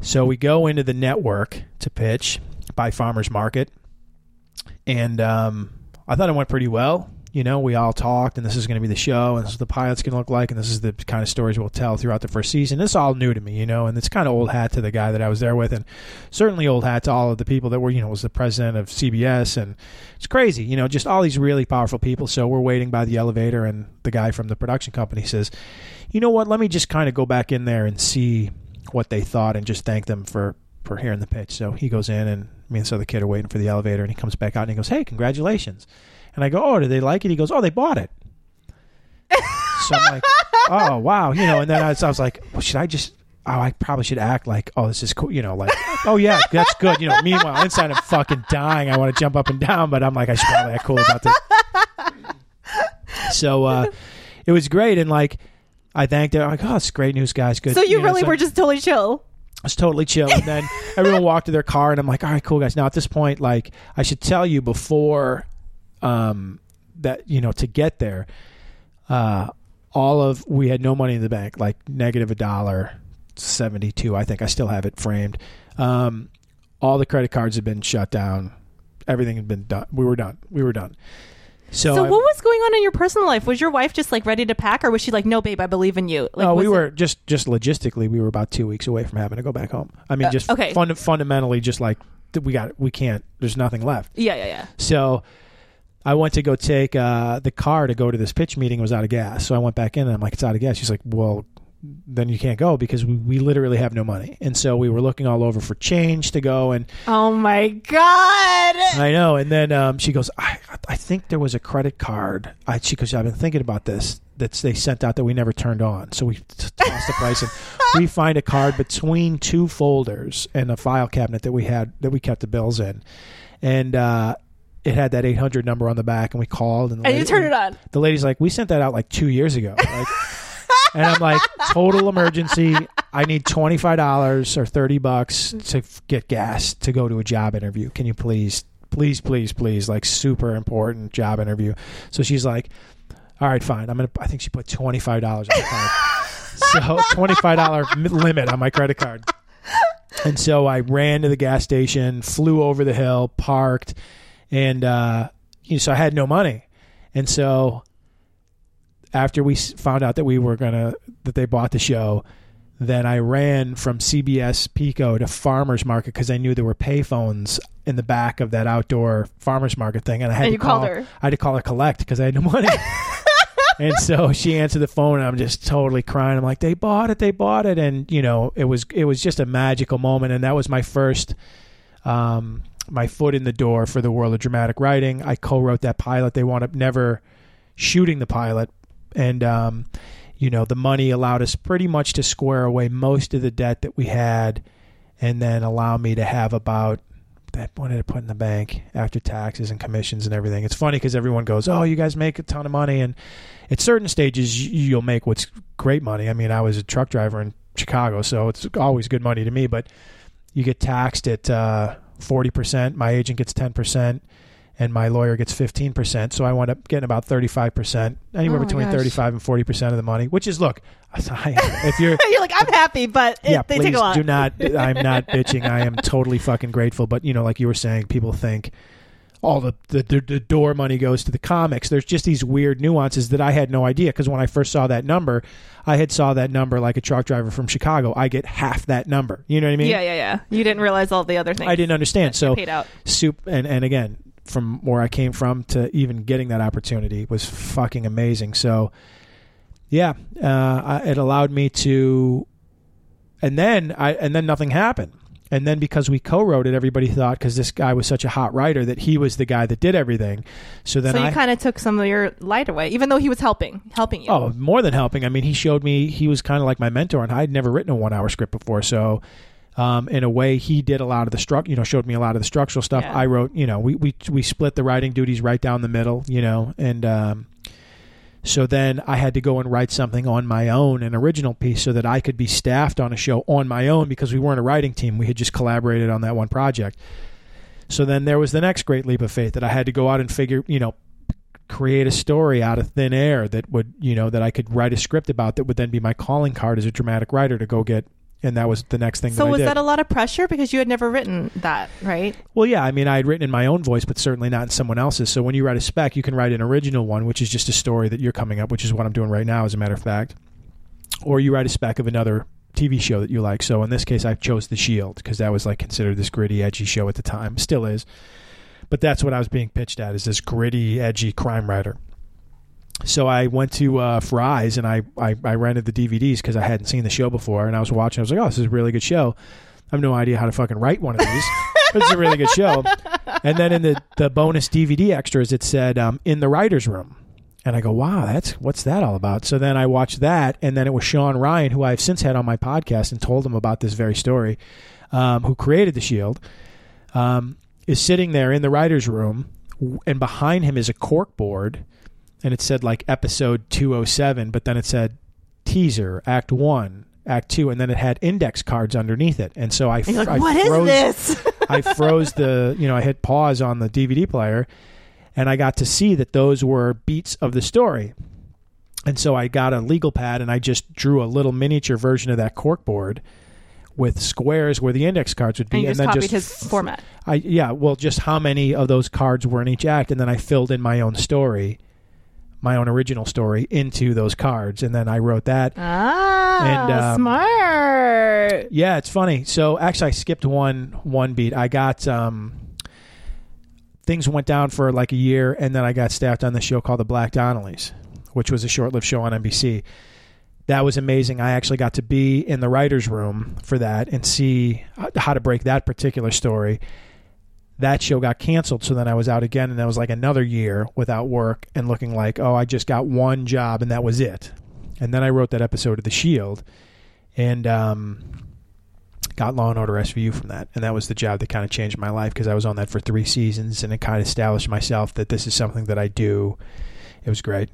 so we go into the network to pitch by Farmers Market. And um, I thought it went pretty well. You know, we all talked, and this is going to be the show, and this is the pilot's going to look like, and this is the kind of stories we'll tell throughout the first season. Is all new to me, you know, and it's kind of old hat to the guy that I was there with, and certainly old hat to all of the people that were, you know, was the president of CBS, and it's crazy, you know, just all these really powerful people. So we're waiting by the elevator, and the guy from the production company says, "You know what? Let me just kind of go back in there and see what they thought, and just thank them for for hearing the pitch." So he goes in, and me and this other kid are waiting for the elevator, and he comes back out, and he goes, "Hey, congratulations!" And I go, "Oh, did they like it?" He goes, "Oh, they bought it." so I'm like, "Oh, wow," you know. And then I was, I was like, well, "Should I just?" Oh, I probably should act like, oh, this is cool, you know, like, oh yeah, that's good, you know. Meanwhile, inside I'm fucking dying. I want to jump up and down, but I'm like, I should probably act cool about this. So uh, it was great, and like, I thanked them. I'm like, oh, it's great news, guys. Good. So you know, really were just totally chill. I was totally chill. And then everyone walked to their car, and I'm like, all right, cool, guys. Now, at this point, like, I should tell you before um, that, you know, to get there, uh, all of, we had no money in the bank, like negative a dollar, 72, I think. I still have it framed. Um, all the credit cards had been shut down. Everything had been done. We were done. We were done. So, So I- what was going on in your personal life? Was your wife just like ready to pack, or was she like, "No, babe, I believe in you"? Like, no, we was it- were just just logistically, we were about two weeks away from having to go back home. I mean, Uh, just okay. fun, fundamentally, just like we got, we can't. There's nothing left. Yeah, yeah, yeah. So I went to go take uh, the car to go to this pitch meeting. It was out of gas. So I went back in and I'm like, it's out of gas. She's like, well, then you can't go because we, we literally have no money. And so we were looking all over for change to go. And Oh my god! I know. And then um, she goes, I, I think there was a credit card. I, she goes, I've been thinking about this that they sent out that we never turned on. So we tossed the price and we find a card between two folders and a file cabinet that we had that we kept the bills in. And uh, it had that 800 number on the back and we called and, the And you lady- turned it on. the lady's like, we sent that out like two years ago. Like, and I'm like, total emergency. I need twenty five dollars or thirty bucks to f- get gas to go to a job interview. Can you please, please, please, please, like super important job interview. So she's like, all right, fine. I'm gonna. I think she put twenty five dollars on the card. so twenty five dollar limit on my credit card. And so I ran to the gas station, flew over the hill, parked, and uh, you know, so I had no money. And so after we found out that we were gonna that they bought the show, then I ran from CBS Pico to Farmers Market because I knew there were payphones in the back of that outdoor farmers market thing, and I had And to call her. I had to call her collect because I had no money. and so she answered the phone, and I'm just totally crying. I'm like, "They bought it, they bought it," and you know, it was it was just a magical moment, and that was my first. Um, my foot in the door for the world of dramatic writing. I co-wrote that pilot. They wound up never shooting the pilot, and um, you know the money allowed us pretty much to square away most of the debt that we had, and then allow me to have about that did I put in the bank after taxes and commissions and everything. It's funny because everyone goes, "Oh, you guys make a ton of money," and at certain stages you'll make what's great money. I mean, I was a truck driver in Chicago, so it's always good money to me. But you get taxed at uh, forty percent. My agent gets ten percent, and my lawyer gets 15%. So I wound up getting about 35%, anywhere Oh between gosh. 35 and 40% of the money, which is, look, if you're. You're like, I'm happy, but it, yeah, they please take a lot. do not. I'm not bitching. I am totally fucking grateful. But you know, like you were saying, people think all the the, the, the door money goes to the comics. There's just these weird nuances that I had no idea because when I first saw that number, I had saw that number like a truck driver from Chicago. I get half that number. You know what I mean? yeah, yeah, yeah. You didn't realize all the other things. I didn't understand. So paid out. soup and and again from where I came from to even getting that opportunity was fucking amazing. So yeah, uh, I, it allowed me to, and then I and then nothing happened. And then because we co-wrote it, everybody thought because this guy was such a hot writer that he was the guy that did everything. So then So you kind of took some of your light away, even though he was helping, helping you. Oh, more than helping. I mean, he showed me he was kind of like my mentor, and I'd never written a one-hour script before. So, um, in a way, he did a lot of the struct. You know, showed me a lot of the structural stuff. Yeah. I wrote. You know, we we we split the writing duties right down the middle. You know, and um, so then I had to go and write something on my own, an original piece, so that I could be staffed on a show on my own because we weren't a writing team. We had just collaborated on that one project. So then there was the next great leap of faith that I had to go out and figure, you know, create a story out of thin air that would, you know, that I could write a script about that would then be my calling card as a dramatic writer to go get. And that was the next thing so that I was that a lot of pressure because you had never written that, right? Well, yeah, I mean, I had written in my own voice, but certainly not in someone else's. So when you write a spec, you can write an original one, which is just a story that you're coming up, which is what I'm doing right now, as a matter of fact. Or you write a spec of another TV show that you like. So in this case, I chose The Shield because that was like considered this gritty, edgy show at the time, still is. But that's what I was being pitched at: is this gritty, edgy crime writer. So I went to uh, Fry's and I, I, I rented the DVDs because I hadn't seen the show before, and I was watching. I was like, "Oh, this is a really good show." I have no idea how to fucking write one of these, it's a really good show. And then in the, the bonus DVD extras, it said um, in the writers' room, and I go, "Wow, that's what's that all about?" So then I watched that, and then it was Sean Ryan, who I've since had on my podcast and told him about this very story, um, who created the Shield, um, is sitting there in the writers' room, and behind him is a cork board, and it said like episode two oh seven, but then it said teaser, act one, act two, and then it had index cards underneath it, and so I, And like, I what is froze, this? I froze the, you know, I hit pause on the DVD player and I got to see that those were beats of the story. And so I got a legal pad and I just drew a little miniature version of that corkboard with squares where the index cards would be and just then copied just his format. I yeah, well just how many of those cards were in each act and then I filled in my own story, my own original story into those cards and then I wrote that Ah, And, um, smart. Yeah, it's funny. So actually, I skipped one one beat. I got um, things went down for like a year, and then I got staffed on the show called The Black Donnellys, which was a short-lived show on NBC. That was amazing. I actually got to be in the writers' room for that and see how to break that particular story. That show got canceled, so then I was out again, and that was like another year without work and looking like, oh, I just got one job, and that was it. And then I wrote that episode of The Shield, and um, got Law and Order SVU from that, and that was the job that kind of changed my life because I was on that for three seasons, and it kind of established myself that this is something that I do. It was great.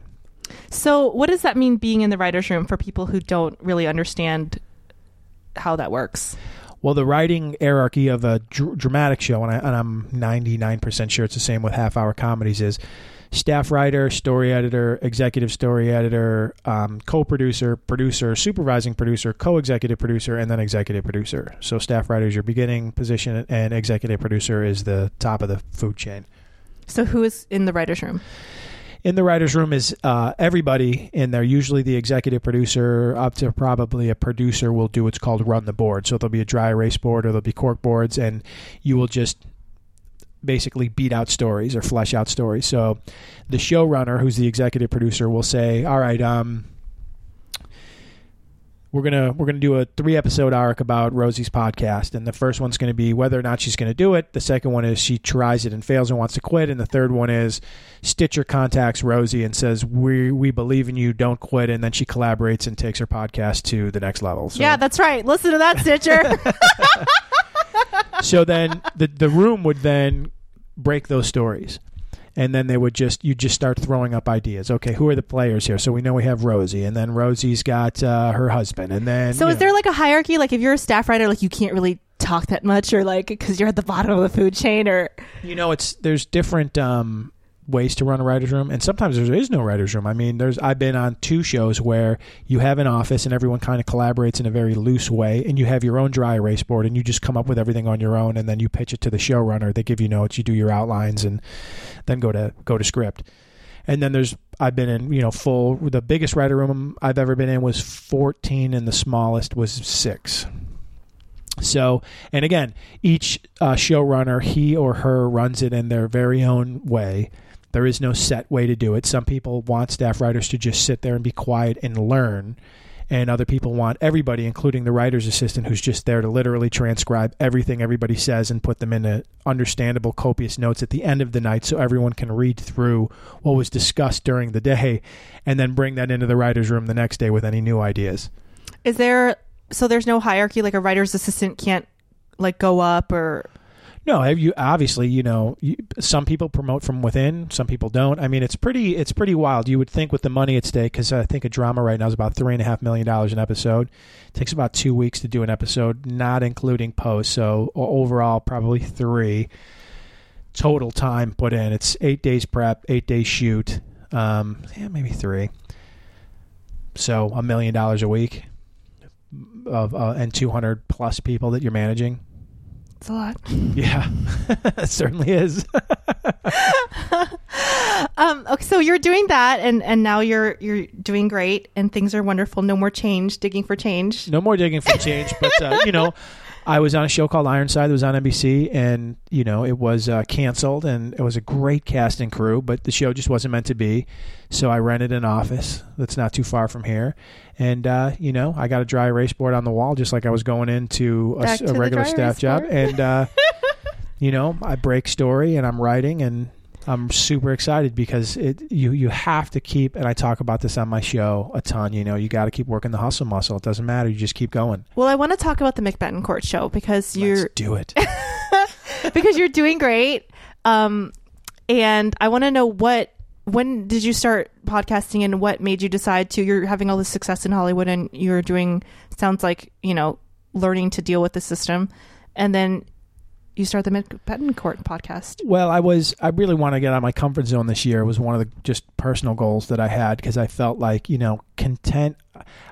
So, what does that mean being in the writers' room for people who don't really understand how that works? Well, the writing hierarchy of a dr- dramatic show, and, I, and I'm 99% sure it's the same with half hour comedies, is staff writer, story editor, executive story editor, um, co producer, producer, supervising producer, co executive producer, and then executive producer. So, staff writer is your beginning position, and executive producer is the top of the food chain. So, who is in the writers' room? In the writers' room is uh, everybody in there. Usually, the executive producer, up to probably a producer, will do what's called run the board. So there'll be a dry erase board, or there'll be cork boards, and you will just basically beat out stories or flesh out stories. So the showrunner, who's the executive producer, will say, "All right, um." We're gonna we're gonna do a three episode arc about Rosie's podcast, and the first one's gonna be whether or not she's gonna do it. The second one is she tries it and fails and wants to quit, and the third one is Stitcher contacts Rosie and says, "We we believe in you. Don't quit." And then she collaborates and takes her podcast to the next level. So, Yeah, that's right. Listen to that, Stitcher. so then the the room would then break those stories. And then they would just you just start throwing up ideas. Okay, who are the players here? So we know we have Rosie, and then Rosie's got uh, her husband, and then so, is know. there like a hierarchy? Like, if you're a staff writer, like you can't really talk that much, or like because you're at the bottom of the food chain, or You know, it's there's different um, ways to run a writer's room, and sometimes there is no writer's room. I mean, there's I've been on two shows where you have an office and everyone kind of collaborates in a very loose way, and you have your own dry erase board, and you just come up with everything on your own, and then you pitch it to the showrunner. They give you notes, you do your outlines, and then go to go to script. And then there's I've been in you know full. The biggest writer room I've ever been in was 14, and the smallest was six. So, and again, each uh, showrunner, he or her runs it in their very own way. There is no set way to do it. Some people want staff writers to just sit there and be quiet and learn. And other people want everybody, including the writer's assistant, who's just there to literally transcribe everything everybody says and put them into understandable, copious notes at the end of the night so everyone can read through what was discussed during the day and then bring that into the writer's room the next day with any new ideas. is there? So there's no hierarchy. Like a writer's assistant can't like go up, or No, you obviously you know you, some people promote from within, some people don't. I mean, it's pretty it's pretty wild. You would think with the money at stake, because I think a drama right now is about three and a half million dollars an episode. It takes about two weeks to do an episode, not including post. So overall, probably three total time put in. It's eight days prep, eight days shoot, um, yeah, maybe three. So a million dollars a week of uh, and two hundred plus people that you're managing. It's a lot. Yeah, it certainly is. Um, okay, so you're doing that, and and now you're you're doing great, and things are wonderful. No more change, digging for change. no more digging for change, but uh, you know, I was on a show called Ironside that was on NBC, and you know, it was uh, canceled, and it was a great cast and crew, but the show just wasn't meant to be. So I rented an office that's not too far from here, and uh, you know, I got a dry erase board on the wall, just like I was going into a, Back s- to a regular staff job, and uh, you know, I break story, and I'm writing, and I'm super excited because it you you have to keep and I talk about this on my show a ton. You know, you got to keep working the hustle muscle. It doesn't matter. You just keep going. Well, I want to talk about the Mick Betancourt show because you're Let's do it. because you're doing great. Um, and I want to know what when did you start podcasting and what made you decide to? You're having all this success in Hollywood and you're doing sounds like you know learning to deal with the system, and then you start the Mick Betancourt podcast. Well, I was I really want to get out of my comfort zone this year. It was one of the just personal goals that I had because I felt like, you know, content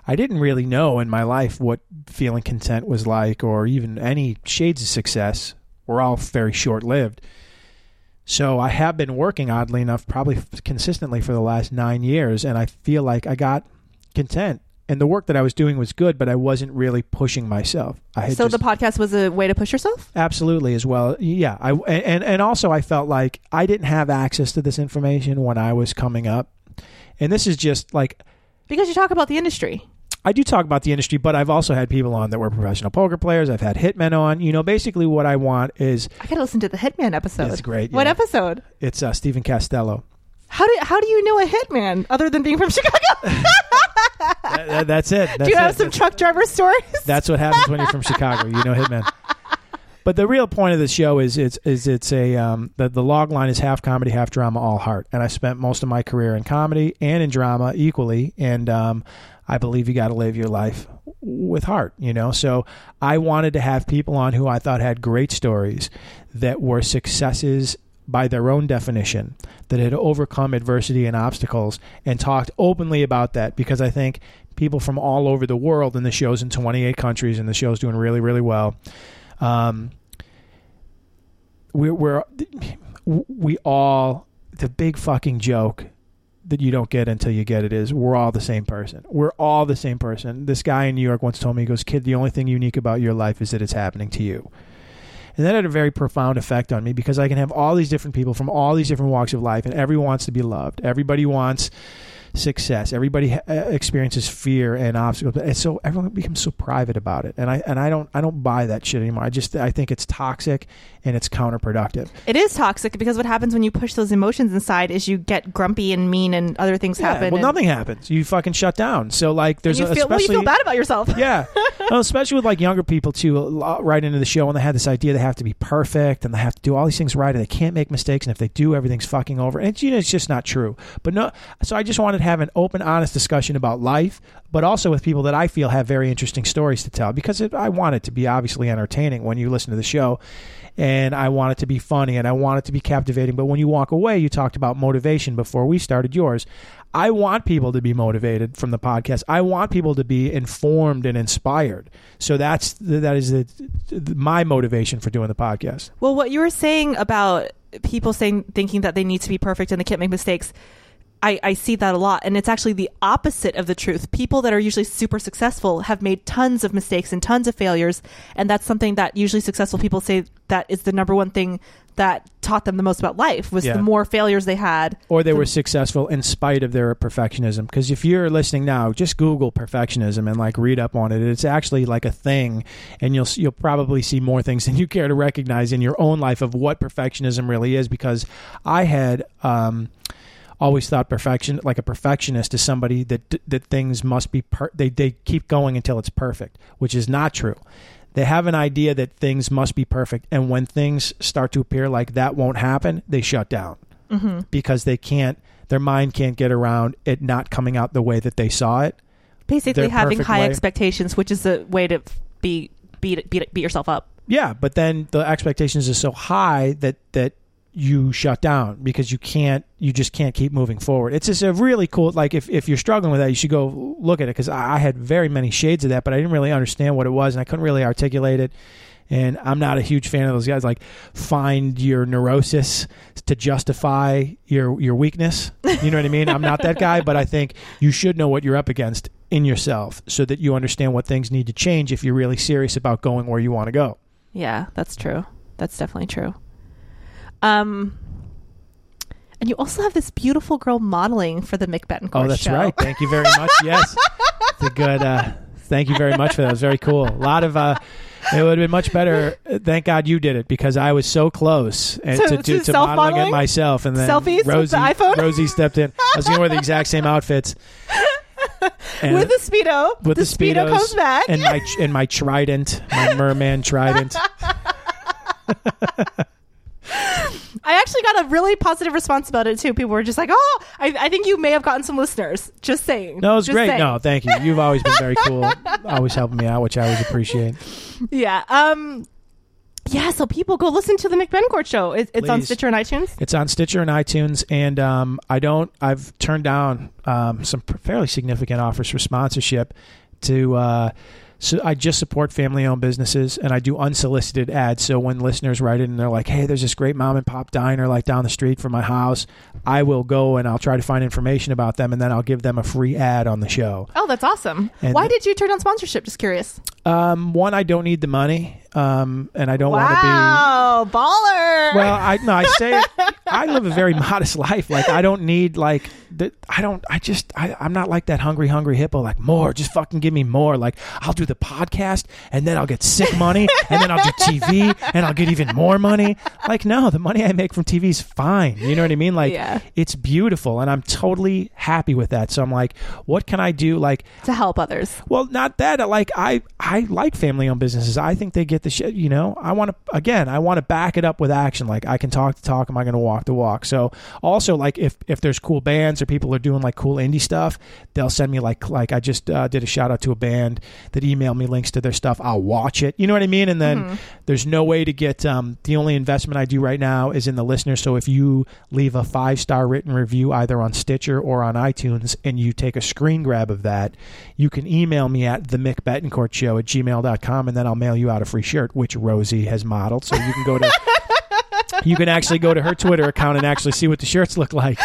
I didn't really know in my life what feeling content was like or even any shades of success. We're all very short-lived. So I have been working oddly enough probably consistently for the last 9 years and I feel like I got content. And the work that I was doing was good, but I wasn't really pushing myself. I had So just, the podcast was a way to push yourself. Absolutely, as well. Yeah, I and and also I felt like I didn't have access to this information when I was coming up, and this is just like Because you talk about the industry. I do talk about the industry, but I've also had people on that were professional poker players. I've had hitmen on. You know, basically what I want is I gotta listen to the Hitman episode. It's great, What yeah. episode? it's uh, Stephen Costello. How do how do you know a hitman other than being from Chicago? That- that- that's it. That's do you have it. some truck driver stories? That's what happens when you're from Chicago. You know Hitman. But the real point of the show is it's is it's a um, the the log line is half comedy, half drama, all heart. And I spent most of my career in comedy and in drama equally. And um, I believe you got to live your life with heart. You know, so I wanted to have people on who I thought had great stories that were successes by their own definition that had overcome adversity and obstacles and talked openly about that because I think people from all over the world and the show's in 28 countries and the show's doing really really well um, we're, we're we all the big fucking joke that you don't get until you get it is we're all the same person. We're all the same person. This guy in New York once told me, he goes, Kid, the only thing unique about your life is that it's happening to you. And that had a very profound effect on me because I can have all these different people from all these different walks of life, and everyone wants to be loved. Everybody wants success. Everybody ha- uh, experiences fear and obstacles, and so everyone becomes so private about it. And I and I don't I don't buy that shit anymore. I just I think it's toxic and it's counterproductive. It is toxic because what happens when you push those emotions inside is you get grumpy and mean and other things Yeah, happen. well, nothing happens. You fucking shut down. So like, there's you a, feel, well, you feel bad about yourself. yeah. well, especially with like younger people too, right into the show, and they had this idea they have to be perfect and they have to do all these things right, and they can't make mistakes, and if they do, everything's fucking over. And it's, you know, it's just not true. But no, so I just wanted to have an open, honest discussion about life, but also with people that I feel have very interesting stories to tell because it, I want it to be obviously entertaining when you listen to the show. And I want it to be funny and I want it to be captivating. But when you walk away, you talked about motivation before we started yours. I want people to be motivated from the podcast. I want people to be informed and inspired. So that's that is the, the, my motivation for doing the podcast. Well, what you were saying about people saying thinking that they need to be perfect and they can't make mistakes, I, I see that a lot. And it's actually the opposite of the truth. People that are usually super successful have made tons of mistakes and tons of failures. And that's something that usually successful people say that is the number one thing that taught them the most about life was Yeah. the more failures they had. Or they the- were successful in spite of their perfectionism. Because if you're listening now, just Google perfectionism and like read up on it. It's actually like a thing, and you'll you'll probably see more things than you care to recognize in your own life of what perfectionism really is. Because I had. Um, always thought perfection like a perfectionist is somebody that that things must be per- they they keep going until it's perfect which is not true they have an idea that things must be perfect and when things start to appear like that won't happen they shut down Mhm. because they can't their mind can't get around it not coming out the way that they saw it Basically, having high way. expectations, which is a way to be beat beat beat yourself up. yeah but then the expectations are so high that that you shut down because you can't you just can't keep moving forward. It's just a really cool like if, if you're struggling with that you should go look at it because I, had very many shades of that but i didn't really understand what it was and i couldn't really articulate it. And i'm not a huge fan of those guys like find your neurosis to justify your your weakness. You know what i mean? I'm not that guy but i think you should know what you're up against in yourself so that you understand what things need to change if you're really serious about going where you want to go. Yeah, that's true. That's definitely true. Um, and you also have this beautiful girl modeling for the Mick Betancourt Oh, that's show. right. Thank you very much. Yes, it's a good. Uh, thank you very much for that. It was very cool. A lot of. Uh, it would have been much better. uh, Thank God you did it because I was so close and To- to, to to, to modeling it myself, and then Selfies with the Rosie, iPhone? Rosie stepped in. I was going to wear the exact same outfits. And with the speedo. with the, speedo comes back. and my and my trident, my merman trident. I actually got a really positive response about it too. People were just like, "Oh, I, I think you may have gotten some listeners." Just saying. No, it was Just great. saying. No, thank you. You've always been very cool, always helping me out, which I always appreciate. Yeah. Um. Yeah. So people go listen to the Mick Betancourt show. It, it's on Stitcher and iTunes. It's on Stitcher and iTunes, and um, I don't. I've turned down um, some fairly significant offers for sponsorship. To uh, so I just support family-owned businesses, and I do unsolicited ads. So when listeners write in and they're like, "Hey, there's this great mom and pop diner like down the street from my house," I will go and I'll try to find information about them, and then I'll give them a free ad on the show. Oh, that's awesome. And- Why did you turn on sponsorship? Just curious. Um, one, I don't need the money, um, and I don't want to be. wow, baller. Well, I no, I say it. I live a very modest life. Like I don't need like the, I don't. I just I, I'm not like that hungry, hungry hippo. Like more, just fucking give me more. Like I'll do the podcast, and then I'll get sick money, and then I'll do TV, and I'll get even more money. Like no, the money I make from TV is fine. You know what I mean? Like Yeah. it's beautiful, and I'm totally happy with that. So I'm like, what can I do? Like to help others. well, not that. Like I, I like family-owned businesses. I think they get the shit. You know, I want to again. I want to back it up with action. Like I can talk the talk. Am I going to walk the walk? So also, like if if there's cool bands or people are doing like cool indie stuff, they'll send me like like I just uh, did a shout out to a band that emailed me links to their stuff. I'll watch it. You know what I mean? And then there's no way to get. Um, the only investment I do right now is in the listener. So if you leave a five star written review either on Stitcher or on iTunes, and you take a screen grab of that, you can email me at the Mick Betancourt Show at gmail.com, and then I'll mail you out a free shirt, which Rosie has modeled. So you can go to. You can actually go to her Twitter account and actually see what the shirts look like.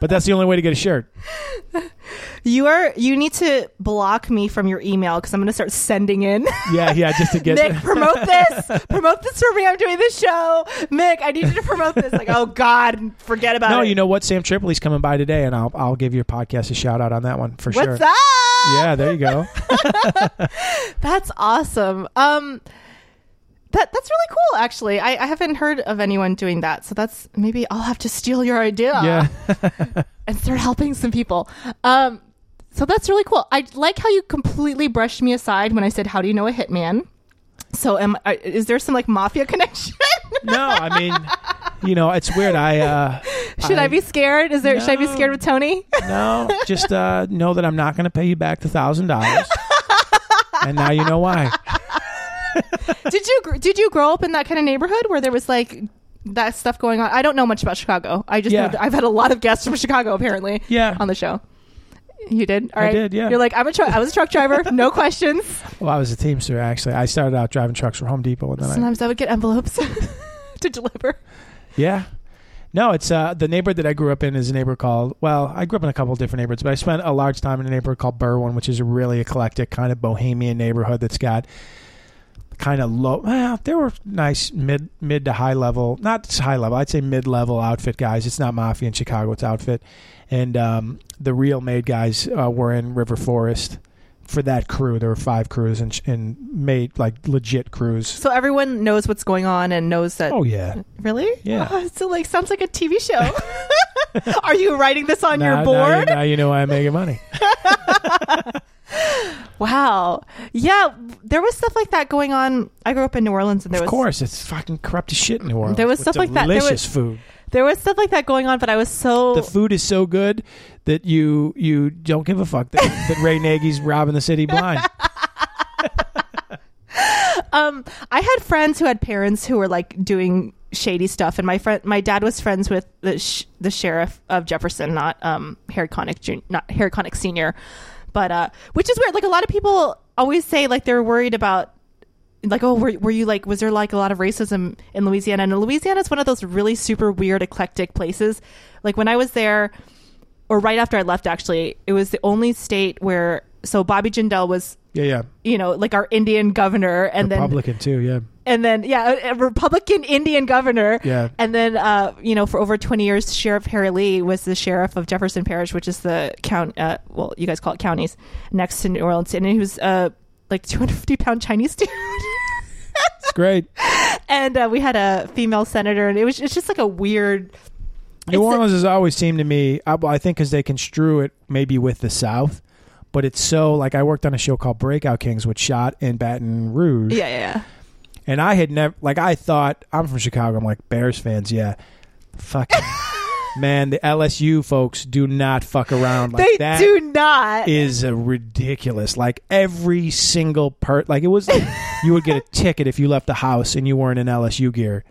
But that's the only way to get a shirt. You are. You need to block me from your email because I'm going to start sending in. Yeah, yeah, just to get. Mick, promote this. promote this for me. I'm doing this show. Mick, I need you to promote this. Like, oh God, forget about no, it. No, you know what? Sam Tripoli's coming by today, and I'll I'll give your podcast a shout out on that one for what's sure. that? Yeah, there you go. That's awesome. Um, that that's really cool. Actually, I, I haven't heard of anyone doing that. So that's maybe I'll have to steal your idea. Yeah. and start helping some people. Um, So that's really cool. I like how you completely brushed me aside when I said, "How do you know a hitman?" So, am I, is there some like mafia connection? No, I mean, you know, it's weird. I uh, should I, be scared? Is there? Should I be scared with Tony? no, just uh, know that I'm not going to pay you back the thousand dollars. And now you know why. did you did you grow up in that kind of neighborhood where there was like that stuff going on? I don't know much about Chicago. I just Yeah. I've had a lot of guests from Chicago apparently Yeah. on the show. You did? All I did, yeah. You're like I'm a tru- I was a truck driver, no questions. Well, I was a teamster actually. I started out driving trucks for Home Depot, and then I, Sometimes I would get envelopes to deliver. yeah. No, it's uh, the neighborhood that I grew up in is a neighborhood called. Well, I grew up in a couple of different neighborhoods, but I spent a large time in a neighborhood called Berwyn, which is a really eclectic kind of bohemian neighborhood that's got kind of low. Well, there were nice mid mid to high level, not high level. I'd say mid level outfit guys. It's not mafia in Chicago. It's outfit, and um, the real made guys uh, were in River Forest. For that crew, there were five crews and, and made like legit crews. So everyone knows what's going on and knows that. Oh yeah, Really? Yeah. Oh, so like sounds like a TV show. Are you writing this on your Now- now board? you- now you know why I'm making money. Wow. Yeah, there was stuff like that going on. I grew up in New Orleans, and there Of was course, it's fucking corrupt as shit in New Orleans. There was stuff like that. Delicious food. There was stuff like that going on. But I was so The food is so good that you you don't give a fuck that, that Ray Nagin's robbing the city blind. um. I had friends who had parents who were like doing shady stuff, and my friend, my dad was friends with the sh- the sheriff of Jefferson, not um Harry Connick, Jun- not Harry Connick Senior, but uh, which is weird. Like a lot of people always say, like they're worried about. Like oh were, were you like was there like a lot of racism in Louisiana and Louisiana is one of those really super weird eclectic places like when I was there or right after I left actually it was the only state where so Bobby Jindal was Yeah, yeah. you know like our Indian governor and then Republican too. Yeah, and then yeah a, a republican indian governor Yeah. and then uh you know for over 20 years sheriff harry lee was the sheriff of jefferson parish which is the count uh well you guys call it counties next to new orleans and he was uh like 250 pound chinese dude it's great. and uh, we had a female senator and it was it's just like a weird New It's a- Orleans has always seemed to me. I, I think because they construe it maybe with the South, but it's so like I worked on a show called Breakout Kings, which shot in Baton Rouge. yeah yeah And I had never, like, I thought, I'm from Chicago. I'm like, Bears fans, yeah. Fucking, man, the LSU folks do not fuck around like they that. do not Is a ridiculous. Like, every single part, like, it was like you would get a ticket if you left the house and you weren't in LSU gear.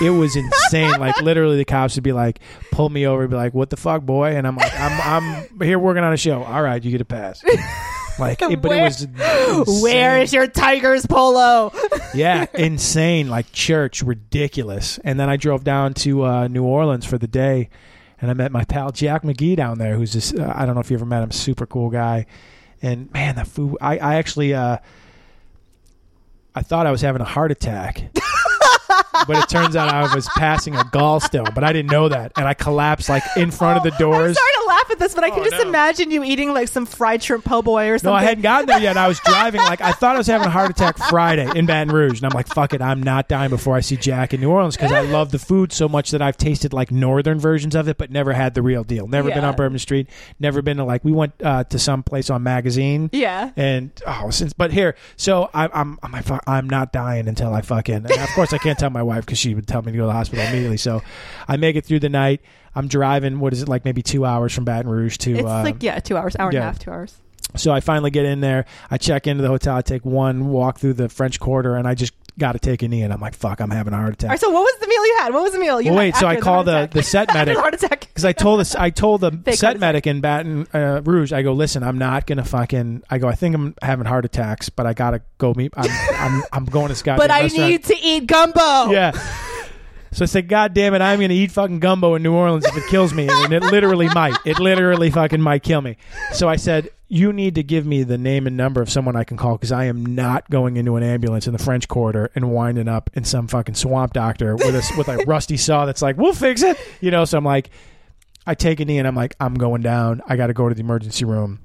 It was insane. Like, literally, the cops would be like, pull me over and be like, what the fuck, boy? And I'm like, I'm, I'm here working on a show. All right, you get a pass. Like, it, but it was. where insane. is your tigers polo Yeah, insane. Like church, ridiculous. And then I drove down to uh, New Orleans for the day, and I met my pal Jack McGee down there, who's just uh, I don't know if you ever met him, super cool guy. And man, the food. I, I actually. Uh, I thought I was having a heart attack. But it turns out I was passing a gallstone, but I didn't know that, and I collapsed like in front of the doors. I'm doors. sorry to laugh at this, but I can Oh, just no. imagine you eating like some fried shrimp po' boy or something. No, I hadn't gotten there yet. I was driving. Like I thought I was having a heart attack Friday in Baton Rouge, and I'm like, "Fuck it, I'm not dying before I see Jack in New Orleans because I love the food so much that I've tasted like northern versions of it, but never had the real deal. Never been on Bourbon Street. Never been to like we went uh, to some place on Magazine. Yeah. And oh, since but here, so I, I'm I'm I'm, I'm not dying until I fucking. And of course, I can't tell my wife because she would tell me to go to the hospital immediately. So I make it through the night. I'm driving. What is it like? Maybe two hours from Baton Rouge to. It's uh, like yeah, two hours, hour and a half, two hours. so I finally get in there. I check into the hotel. I take one walk through the French Quarter, and I just got to take a knee. And I'm like, "Fuck, I'm having a heart attack." All right, so what was the meal you had? What was the meal you Well, had wait, so I call heart the the set medic heart attack. because I told this. I told the Fake set medic in Baton uh, Rouge. I go, listen, I'm not gonna fucking. I go, I think I'm having heart attacks, but I gotta go meet. I'm I'm, I'm going to Scott. But I need to eat gumbo. Yeah. So I said, God damn it, I'm going to eat fucking gumbo in New Orleans if it kills me. And it literally might. It literally fucking might kill me. So I said, You need to give me the name and number of someone I can call because I am not going into an ambulance in the French Quarter and winding up in some fucking swamp doctor with a, with a rusty saw that's like, We'll fix it. You know, so I'm like, I take a knee and I'm like, I'm going down. I got to go to the emergency room.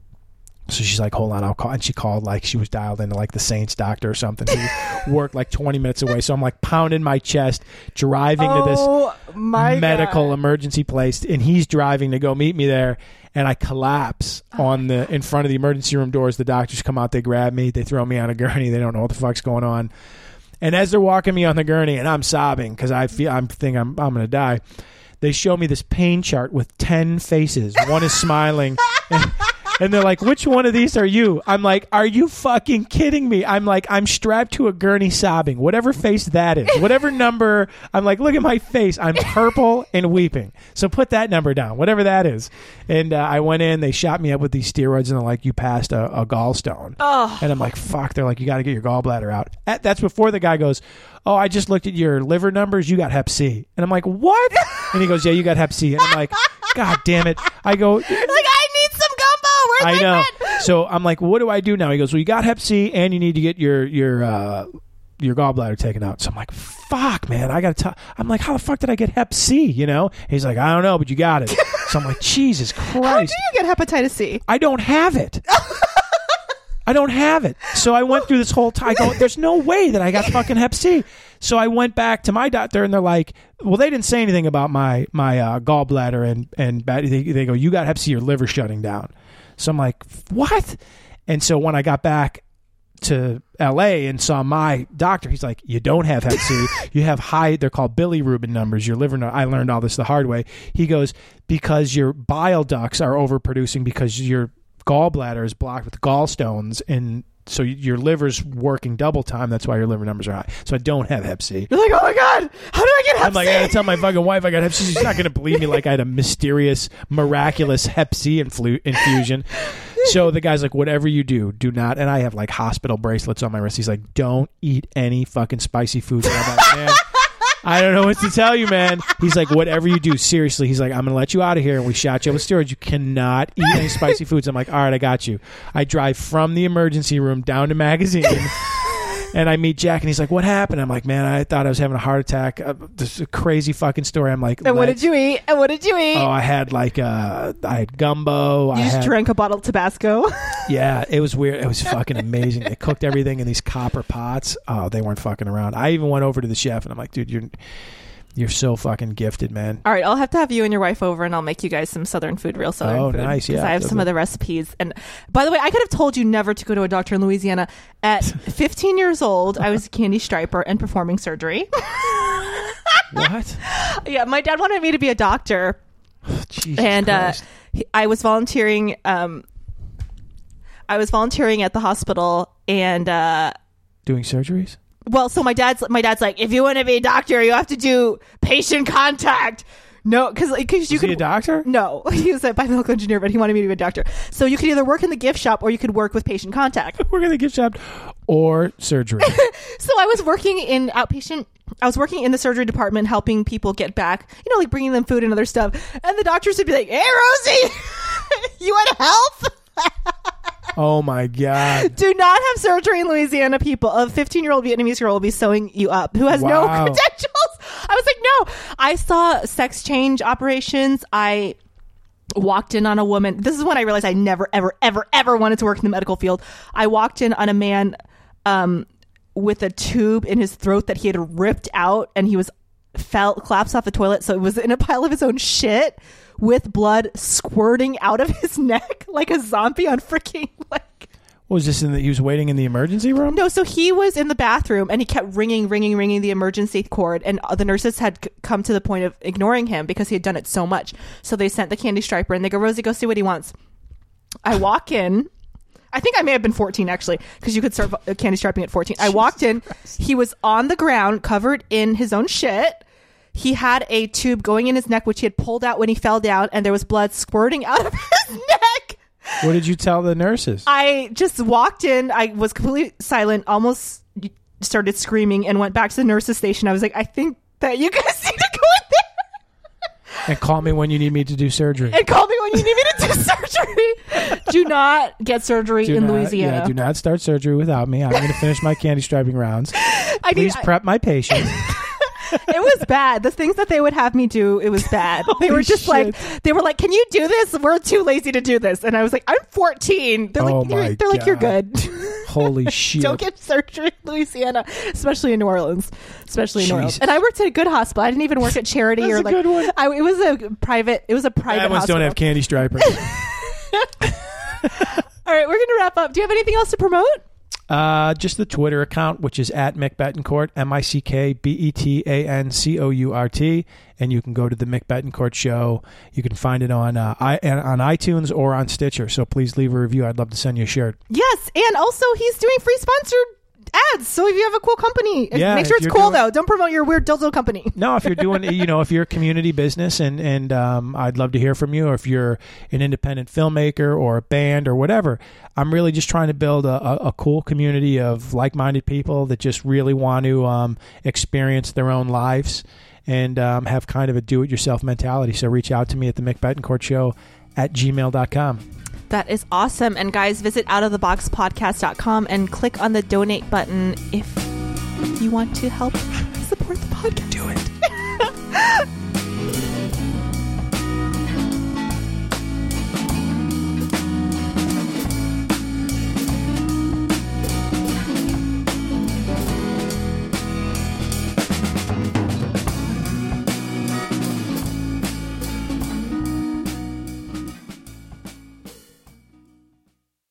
So she's like, hold on, I'll call. And she called like she was dialed into like the Saints doctor or something who worked like 20 minutes away. So I'm like pounding my chest, driving to this Oh medical God. emergency place, and he's driving to go meet me there. and I collapse on the in front of the emergency room doors. The doctors come out, they grab me, they throw me on a gurney. They don't know what the fuck's going on. And as they're walking me on the gurney, and I'm sobbing because I feel I'm think I'm I'm gonna die. They show me this pain chart with ten faces. One is smiling. And, and they're like, "Which one of these are you?" I'm like, "Are you fucking kidding me?" I'm like, "I'm strapped to a gurney, sobbing. Whatever face that is, whatever number." I'm like, "Look at my face. I'm purple and weeping." So put that number down, whatever that is. And uh, I went in. They shot me up with these steroids, and they're like, "You passed a, a gallstone." Oh. And I'm like, "Fuck!" They're like, "You got to get your gallbladder out." At- That's before the guy goes. Oh, I just looked at your liver numbers. You got Hep C, and I'm like, "What?" And he goes, "Yeah, you got Hep C." And I'm like, "God damn it!" I go, Like I need some gumbo. Where's I know. bread? So I'm like, what do I do now? He goes, well, you got Hep C, and you need to get your your uh, your gallbladder taken out. So I'm like, fuck, man, I got to. I'm like, how the fuck did I get Hep C? You know? He's like, I don't know, but you got it. so I'm like, Jesus Christ. How do you get hepatitis C? I don't have it. I don't have it. So I went through this whole time. I go, there's no way that I got fucking Hep C. So I went back to my doctor, and they're like, well, they didn't say anything about my my uh, gallbladder and and bad- they, they go, you got Hep C, your liver shutting down. So I'm like, what? And so when I got back to LA and saw my doctor, he's like, you don't have Hep C. you have high. They're called bilirubin numbers. Your liver, I learned all this the hard way. He goes because your bile ducts are overproducing because your gallbladder is blocked with gallstones and. So your liver's working double time. That's why your liver numbers are high. So I don't have Hep C. You're like, oh my god, how do I get hep I'm like, I gotta tell my fucking wife I got Hep C. She's not gonna believe me like I had a mysterious, miraculous Hep C influ- infusion. So the guy's like, whatever you do, do not. And I have like hospital bracelets on my wrist. He's like, don't eat any fucking spicy food. And I'm like, man, I don't know what to tell you, man. He's like, whatever you do, seriously. He's like, I'm gonna let you out of here. And we shot you up with steroids. You cannot eat any spicy foods. I'm like, all right, I got you. I drive from the emergency room down to magazine. And I meet Jack, and he's like, "What happened?" I'm like, "Man, I thought I was having a heart attack. Uh, this is a crazy fucking story." I'm like, and what did you eat? And what did you eat? Oh, I had like uh, I had gumbo. I you just had, drank a bottle of Tabasco. Yeah, it was weird. It was fucking amazing. They cooked everything in these copper pots. Oh, they weren't fucking around. I even went over to the chef, and I'm like, "Dude, you're you're so fucking gifted, man." All right, I'll have to have you and your wife over, and I'll make you guys some Southern food, real Southern Oh, food. nice, Because yeah. I have some of the recipes. And by the way, I could have told you never to go to a doctor in Louisiana. At 15 years old, I was a candy striper and performing surgery. What? yeah, my dad wanted me to be a doctor, Jesus and uh, I was volunteering. Um, I was volunteering at the hospital, and uh, doing surgeries. Well, so my dad's my dad's like, if you want to be a doctor, you have to do patient contact. No, because because you could be a doctor? No, he was a biomedical engineer, but he wanted me to be a doctor. So you could either work in the gift shop or you could work with patient contact. We're gonna gift shop or surgery. So I was working in outpatient. I was working in the surgery department, helping people get back. You know, like bringing them food and other stuff. And the doctors would be like, "Hey, Rosie, you want to help? Oh my god. Do not have surgery in Louisiana. People, a 15 year old Vietnamese girl will be sewing you up who has no credentials." I was like, "No." I saw sex change operations. I walked in on a woman. This is when I realized I never, ever, ever, ever wanted to work in the medical field. I walked in on a man um, with a tube in his throat that he had ripped out, and he was fell collapsed off the toilet. So it was in a pile of his own shit with blood squirting out of his neck like a zombie on freaking like. What was this in the? He was waiting in the emergency room. No, so he was in the bathroom and he kept ringing, ringing, ringing the emergency cord, and the nurses had c- come to the point of ignoring him because he had done it so much. So they sent the candy striper and they go, Rosie, go see what he wants. I walk in. I think I may have been 14 actually, because you could start uh, candy striping at 14. I walked in. He was on the ground, covered in his own shit. He had a tube going in his neck, which he had pulled out when he fell down, and there was blood squirting out of his neck. What did you tell the nurses? I just walked in. I was completely silent, almost started screaming, and went back to the nurse's station. I was like, I think that you guys need to go in there and call me when you need me to do surgery. and call me when you need me to do surgery. do not get surgery Do in not- Louisiana. Yeah, do not start surgery without me. I'm going to finish my candy striping rounds. I Please prep my patient. It was bad. The things that they would have me do, it was bad. They were just like, they were like, "Can you do this? We're too lazy to do this." And I was like, "I'm 14." They're Oh like, you're, "They're like, you're good. Holy shit! Don't get surgery in Louisiana, especially in New Orleans, especially in New Orleans." And I worked at a good hospital. I didn't even work at charity or like. I, it was a private. It was a private Bad ones hospital. don't have candy stripers. All right, we're gonna wrap up. Do you have anything else to promote? Uh, just the Twitter account, which is at Mick Betancourt, M I C K B E T A N C O U R T, and you can go to the Mick Betancourt Show. You can find it on uh, i on iTunes or on Stitcher. So please leave a review. I'd love to send you a shirt. Yes, and also he's doing free sponsored ads. So if you have a cool company, Yeah, make sure it's cool doing- though. Don't promote your weird dildo company. No, if you're doing, you know, if you're a community business, and and um, I'd love to hear from you. Or if you're an independent filmmaker or a band or whatever, I'm really just trying to build a, a, a cool community of like-minded people that just really want to um, experience their own lives and um, have kind of a do-it-yourself mentality. So reach out to me at the Mick Betancourt Show at gmail.com. That is awesome. And guys, visit outoftheboxpodcast.com and click on the donate button if you want to help support the podcast. Do it.